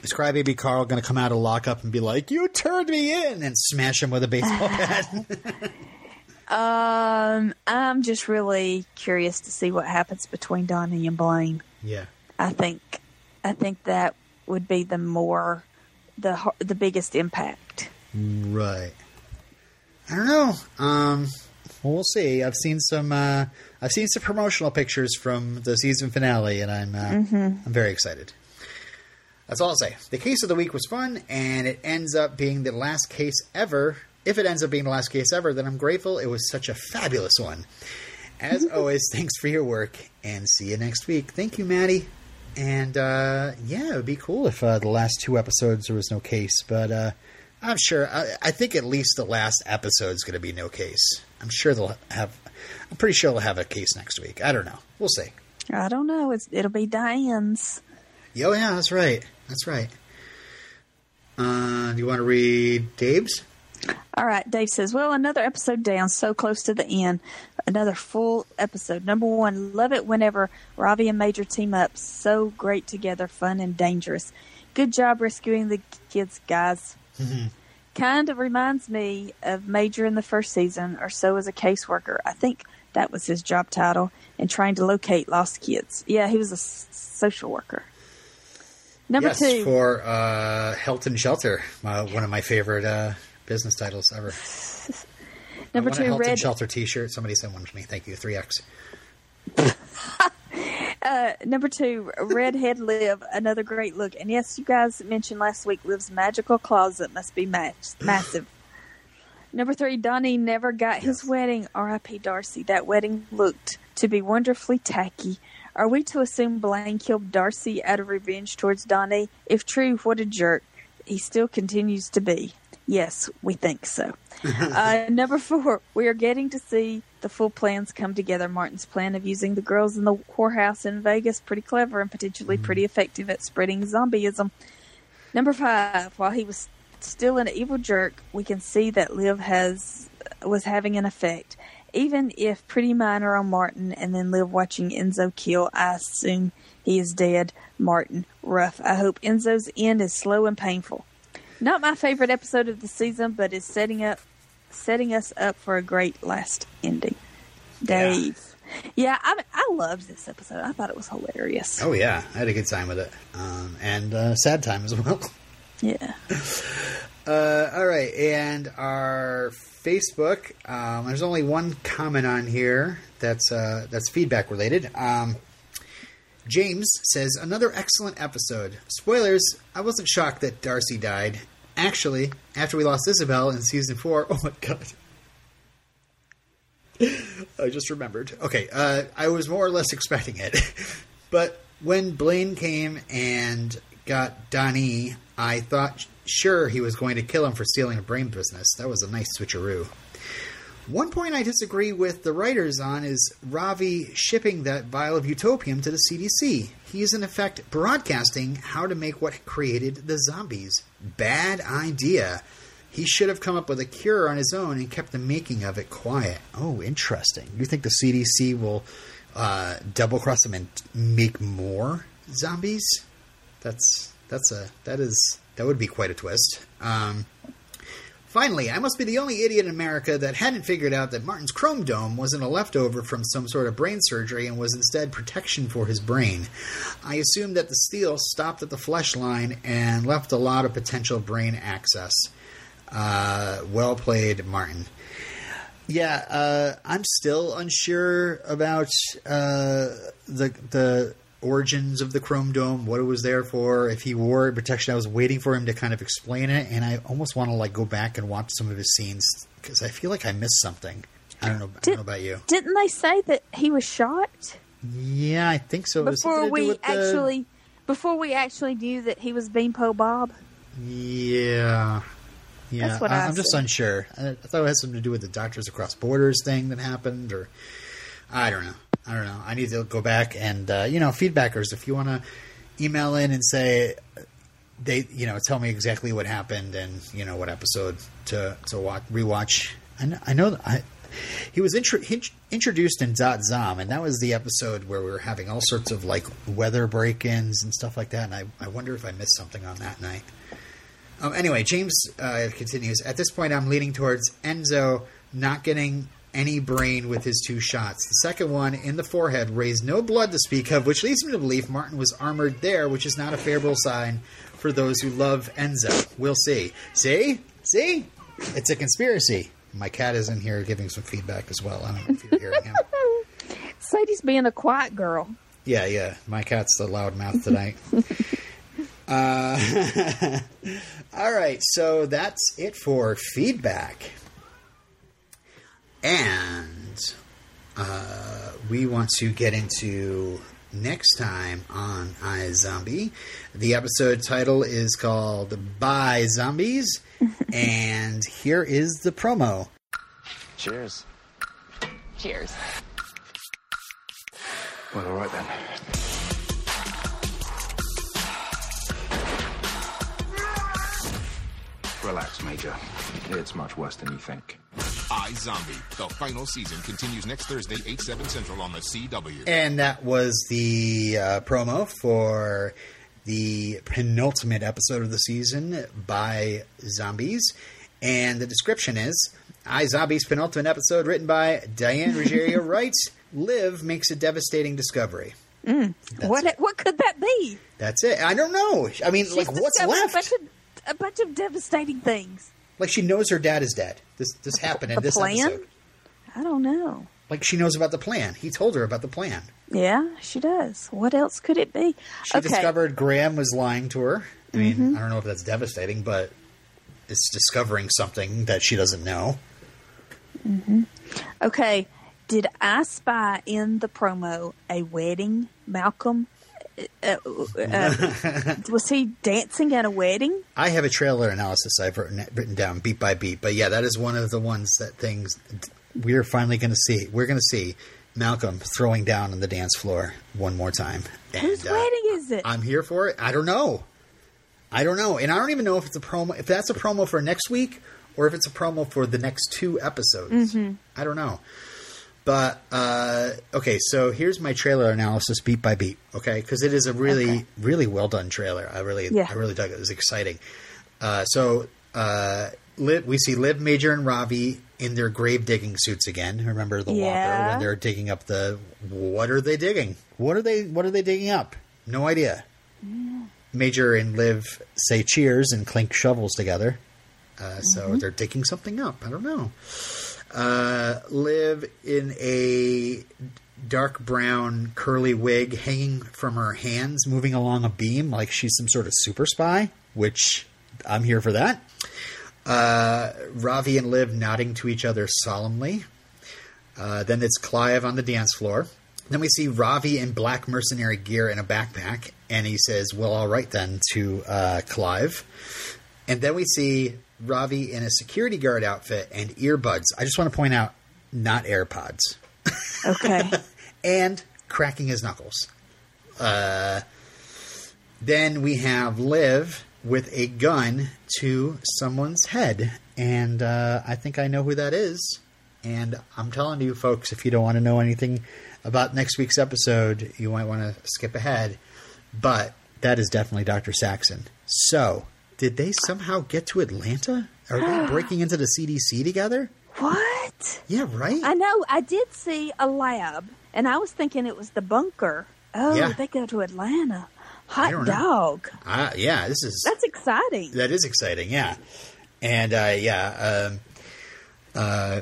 Is Crybaby Carl going to come out of lockup and be like, "You turned me in," and smash him with a baseball bat? Um, I'm just really curious to see what happens between Donnie and Blaine. yeah, I think, I think that would be the more, the the biggest impact. right. I don't know. Um, well, we'll see. I've seen some. Uh, I've seen some promotional pictures from the season finale, and I'm uh, I'm very excited. That's all I'll say. The case of the week was fun, and it ends up being the last case ever. If it ends up being the last case ever, then I'm grateful. It was such a fabulous one. as always, thanks for your work, and see you next week. Thank you, Maddie. And uh, yeah, it would be cool if uh, the last two episodes there was no case, but uh, I'm sure. I, I think at least the last episode is going to be no case. I'm sure they'll have. I'm pretty sure they'll have a case next week. I don't know. We'll see. I don't know. It's, it'll be Diane's. Oh yeah, that's right. That's right. Uh, do you want to read Dave's? All right, Dave says, Well, another episode down, so close to the end. Another full episode. Number one, love it whenever Ravi and Major team up. So great together, fun and dangerous. Good job rescuing the kids, guys. Kind of reminds me of Major in the first season, or so as a caseworker. I think that was his job title, in trying to locate lost kids. Yeah, he was a s- social worker. Number yes, two. for uh, Helton Shelter, uh, one of my favorite uh, business titles ever. number two, a Helton Red. Shelter T-shirt. Somebody sent one to me. Thank you. Three X. Uh, number two, Redhead Liv, another great look. And yes, you guys mentioned last week Liv's magical closet must be massive. Number three, Donnie never got his wedding. R.I.P. Darcy. That wedding looked to be wonderfully tacky. Are we to assume Blaine killed Darcy out of revenge towards Donnie? If true, what a jerk. He still continues to be. Yes, we think so. uh, number four, we are getting to see the full plans come together. Martin's plan of using the girls in the whorehouse in Vegas, pretty clever and potentially pretty effective at spreading zombieism. Number five, while he was still an evil jerk, we can see that Liv has was having an effect. Even if pretty minor on Martin, and then Liv watching Enzo kill, I assume he is dead. Martin, rough. I hope Enzo's end is slow and painful. Not my favorite episode of the season, but is setting up setting us up for a great last ending. Dave. Yeah, I I loved this episode. I thought it was hilarious. Oh yeah, I had a good time with it, um, and uh, sad time as well. Yeah. Uh, all right, and our Facebook. Um, there's only one comment on here that's uh, that's feedback related. Um, James says another excellent episode. Spoilers: I wasn't shocked that Darcy died. Actually, after we lost Isabel in season four, oh my god. I just remembered. Okay, uh, I was more or less expecting it. but when Blaine came and got Donnie, I thought sure he was going to kill him for stealing a brain business. That was a nice switcheroo. One point I disagree with the writers on is Ravi shipping that vial of utopium to the CDC. He is in effect broadcasting how to make what created the zombies. Bad idea. He should have come up with a cure on his own and kept the making of it quiet. Oh, interesting. You think the CDC will uh, double cross him and make more zombies? That's that's a that is that would be quite a twist. Um, Finally, I must be the only idiot in America that hadn't figured out that Martin's chrome dome wasn't a leftover from some sort of brain surgery and was instead protection for his brain. I assumed that the steel stopped at the flesh line and left a lot of potential brain access. Uh, well played, Martin. Yeah, uh, I'm still unsure about uh, the the origins of the Chrome Dome, what it was there for, if he wore it protection. I was waiting for him to kind of explain it, and I almost want to like go back and watch some of his scenes because I feel like I missed something. I don't know. I don't know about you. Didn't they say that he was shot Yeah, I think so. It was something before we the- actually before we actually knew that he was Beanpo Bob? Yeah. Yeah, That's what I, I am just unsure. I, I thought it had something to do with the Doctors Across Borders thing that happened, or I don't know. I don't know. I need to go back and uh, you know, feedbackers, if you want to email in and say they, you know, tell me exactly what happened and you know what episode to to watch, rewatch. I know, I know I, he was intro, introduced in Dot Zom, and that was the episode where we were having all sorts of like weather break-ins and stuff like that. And I, I wonder if I missed something on that night. Um, anyway, James uh, continues. At this point, I'm leaning towards Enzo not getting any brain with his two shots. The second one in the forehead raised no blood to speak of, which leads me to believe Martin was armored there, which is not a favorable sign for those who love Enzo. We'll see. See? See? It's a conspiracy. My cat is in here giving some feedback as well. I don't know if you're hearing him. Sadie's being a quiet girl. Yeah, yeah. My cat's the loudmouth tonight. uh, all right, so that's it for feedback. And uh, we want to get into next time on iZombie. The episode title is called By Zombies, and here is the promo. Cheers. Cheers. Well, all right then. Relax, Major. It's much worse than you think. iZombie. The final season continues next Thursday, 8, 7 Central on the CW. And that was the uh, promo for the penultimate episode of the season by Zombies. And the description is iZombie's penultimate episode written by Diane Ruggiero writes Liv makes a devastating discovery. That's What it. what could that be? That's it. I don't know. I mean, She's like, what's left? A bunch, of, a bunch of devastating things. Like, she knows her dad is dead. This this happened in The this plan? episode. I don't know. Like, she knows about the plan. He told her about the plan. Yeah, she does. What else could it be? She okay. discovered Graham was lying to her. I mean, Mm-hmm. I don't know if that's devastating, but it's discovering something that she doesn't know. Okay, did I spy in the promo a wedding, Malcolm? Uh, uh, was he dancing at a wedding? I have a trailer analysis I've written, written down beat by beat, but yeah, that is one of the ones that things we're finally going to see. We're going to see Malcolm throwing down on the dance floor one more time. And, Whose uh, wedding is it? I'm here for it. I don't know. I don't know, and I don't even know if it's a promo. If that's a promo for next week, or if it's a promo for the next two episodes. I don't know. But uh, okay, so here's my trailer analysis beat by beat. Okay, because it is a really, Okay. really well done trailer. I really, Yeah. I really dug it. It was exciting. Uh, so uh, Liv, we see Liv, Major, and Ravi in their grave digging suits again. Remember the Yeah. when they're digging up the. What are they digging? What are they? What are they digging up? No idea. Major and Liv say cheers and clink shovels together. Uh, so they're digging something up. I don't know. Uh, Liv in a dark brown curly wig hanging from her hands, moving along a beam like she's some sort of super spy, which I'm here for that. Uh, Ravi and Liv nodding to each other solemnly. Uh, then it's Clive on the dance floor. Then we see Ravi in black mercenary gear and a backpack, and he says, "Well, all right then." To uh, Clive, and then we see Ravi in a security guard outfit and earbuds. I just want to point out, not AirPods, Okay. and cracking his knuckles. Uh, then we have Liv with a gun to someone's head, and uh, I think I know who that is. And I'm telling you, folks, if you don't want to know anything about next week's episode, you might want to skip ahead. But that is definitely Dr. Saxon. So, did they somehow get to Atlanta? Are they breaking into the CDC together? what? Yeah, right? I know. I did see a lab, and I was thinking it was the bunker. Oh, Yeah. they go to Atlanta. Hot dog. Uh, yeah, this is That's exciting. that is exciting. Yeah, and uh, yeah, um, uh,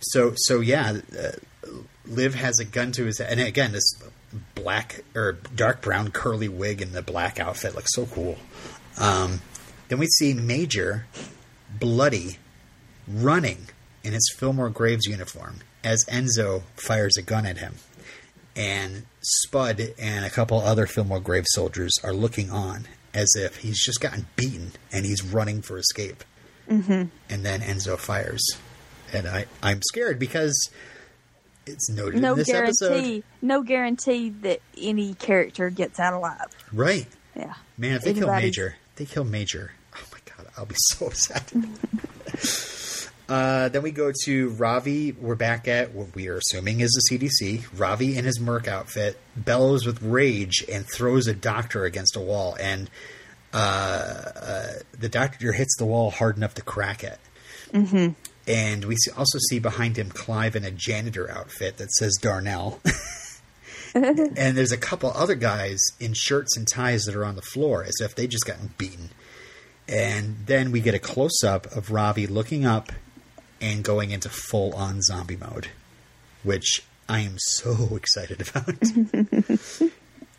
so so yeah, uh, Liv has a gun to his head, and again, this black or dark brown curly wig and the black outfit looks so cool. Um, then we see Major, bloody, running in his Fillmore Graves uniform as Enzo fires a gun at him. And Spud and a couple other Fillmore Graves soldiers are looking on as if he's just gotten beaten and he's running for escape. Mm-hmm. And then Enzo fires. And I, I'm scared because it's noted no in this guarantee. episode. No guarantee that any character gets out alive. Right. Yeah. Man, if they kill Anybody- Major, they kill Major. Oh my god, I'll be so upset. uh, then we go to Ravi. We're back at what we are assuming is the CDC. Ravi in his Merc outfit bellows with rage and throws a doctor against a wall, and uh, uh, the doctor hits the wall hard enough to crack it. Mm-hmm. And we also see behind him Clive in a janitor outfit that says Darnell. and there's a couple other guys in shirts and ties that are on the floor as if they just gotten beaten. And then we get a close up of Ravi looking up and going into full on zombie mode, which I am so excited about.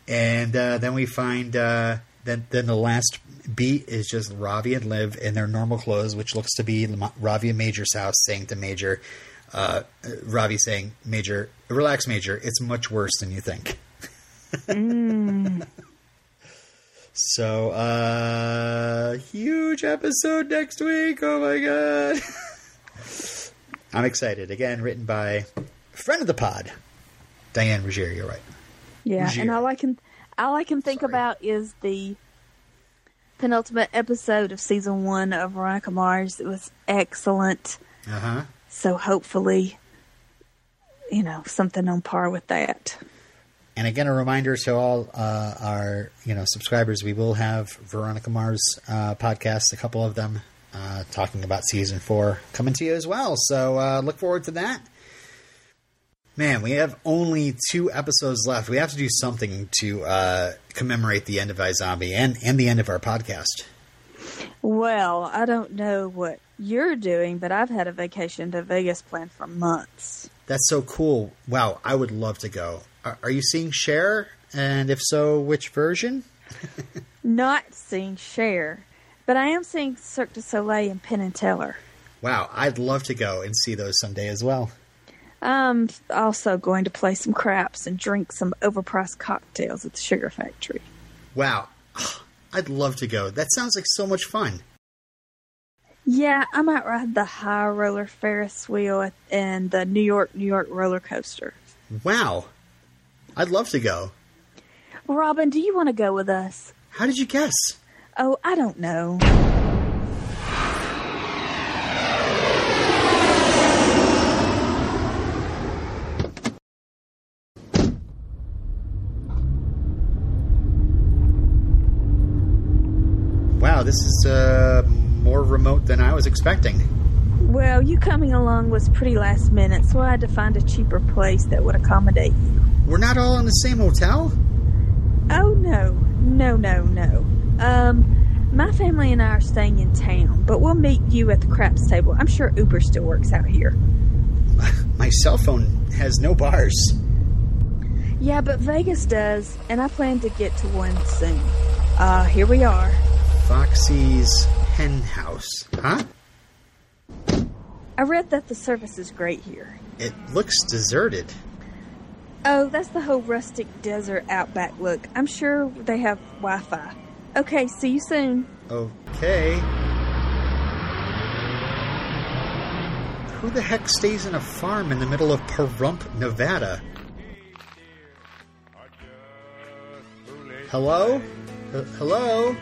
and uh, then we find uh, then then the last beat is just Ravi and Liv in their normal clothes, which looks to be Ravi and Major's house, saying to Major, uh, Ravi saying, "Major, relax, Major. It's much worse than you think." so, uh, huge episode next week. Oh my god! I'm excited. Again, written by friend of the pod, Diane Ruggiero. You're right. Yeah, Ruggiero. and all I can all I can think Sorry. about is the penultimate episode of season one of Veronica Mars. It was excellent. Uh huh. So hopefully, you know, something on par with that. And again, a reminder to all uh, our you know subscribers: we will have Veronica Mars uh, podcasts, a couple of them, uh, talking about season four coming to you as well. So uh, look forward to that. Man, we have only two episodes left. We have to do something to uh, commemorate the end of iZombie and and the end of our podcast. Well, I don't know what you're doing, but I've had a vacation to Vegas planned for months. That's so cool! Wow, I would love to go. Are, are you seeing Cher? And if so, which version? Not seeing Cher, but I am seeing Cirque du Soleil and Penn and Teller. Wow, I'd love to go and see those someday as well. I'm also going to play some craps and drink some overpriced cocktails at the Sugar Factory. Wow. I'd love to go. That sounds like so much fun. Yeah, I might ride the high roller Ferris wheel and the New York, New York roller coaster. Wow. I'd love to go. Robin, do you want to go with us? How did you guess? Oh, I don't know. Wow, this is uh, more remote than I was expecting. Well, you coming along was pretty last minute, so I had to find a cheaper place that would accommodate you. We're not all in the same hotel? Oh no, no, no, no. Um, my family and I are staying in town, but we'll meet you at the craps table. I'm sure Uber still works out here. My cell phone has no bars. Yeah, but Vegas does, and I plan to get to one soon. Uh, here we are. Foxy's Hen House. Huh? I read that the service is great here. It looks deserted. Oh, that's the whole rustic desert outback look. I'm sure they have Wi Fi. Okay, see you soon. Okay. Who the heck stays in a farm in the middle of Pahrump, Nevada? Hello? H- hello?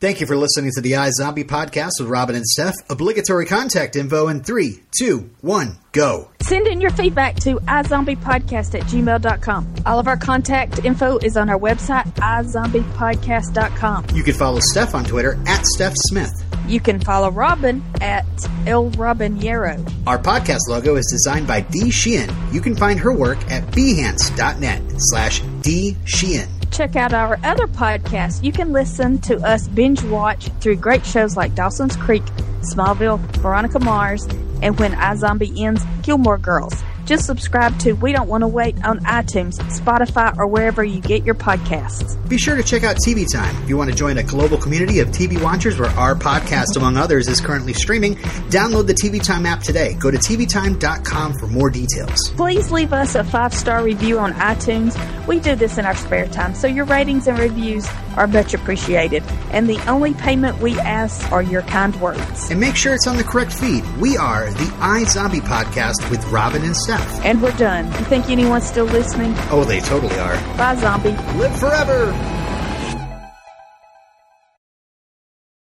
Thank you for listening to the iZombie podcast with Robin and Steph. Obligatory contact info in three, two, one, go. Send in your feedback to iZombiePodcast at gmail.com. All of our contact info is on our website, iZombiePodcast.com. You can follow Steph on Twitter at Steph Smith. You can follow Robin at El Robinero. Our podcast logo is designed by Dee Sheehan. You can find her work at behance.net slash D Sheehan. Check out our other podcasts. You can listen to us binge watch through great shows like Dawson's Creek, Smallville, Veronica Mars, and When iZombie Ends, Gilmore Girls. Just subscribe to We Don't Want to Wait on iTunes, Spotify, or wherever you get your podcasts. Be sure to check out TV Time. If you want to join a global community of TV watchers where our podcast, among others, is currently streaming, download the TV Time app today. Go to tvtime.com for more details. Please leave us a five star review on iTunes. We do this in our spare time, so your ratings and reviews are much appreciated. And the only payment we ask are your kind words. And make sure it's on the correct feed. We are the iZombie Podcast with Robin and And we're done. You think anyone's still listening? Oh, they totally are. Bye, zombie. Live forever!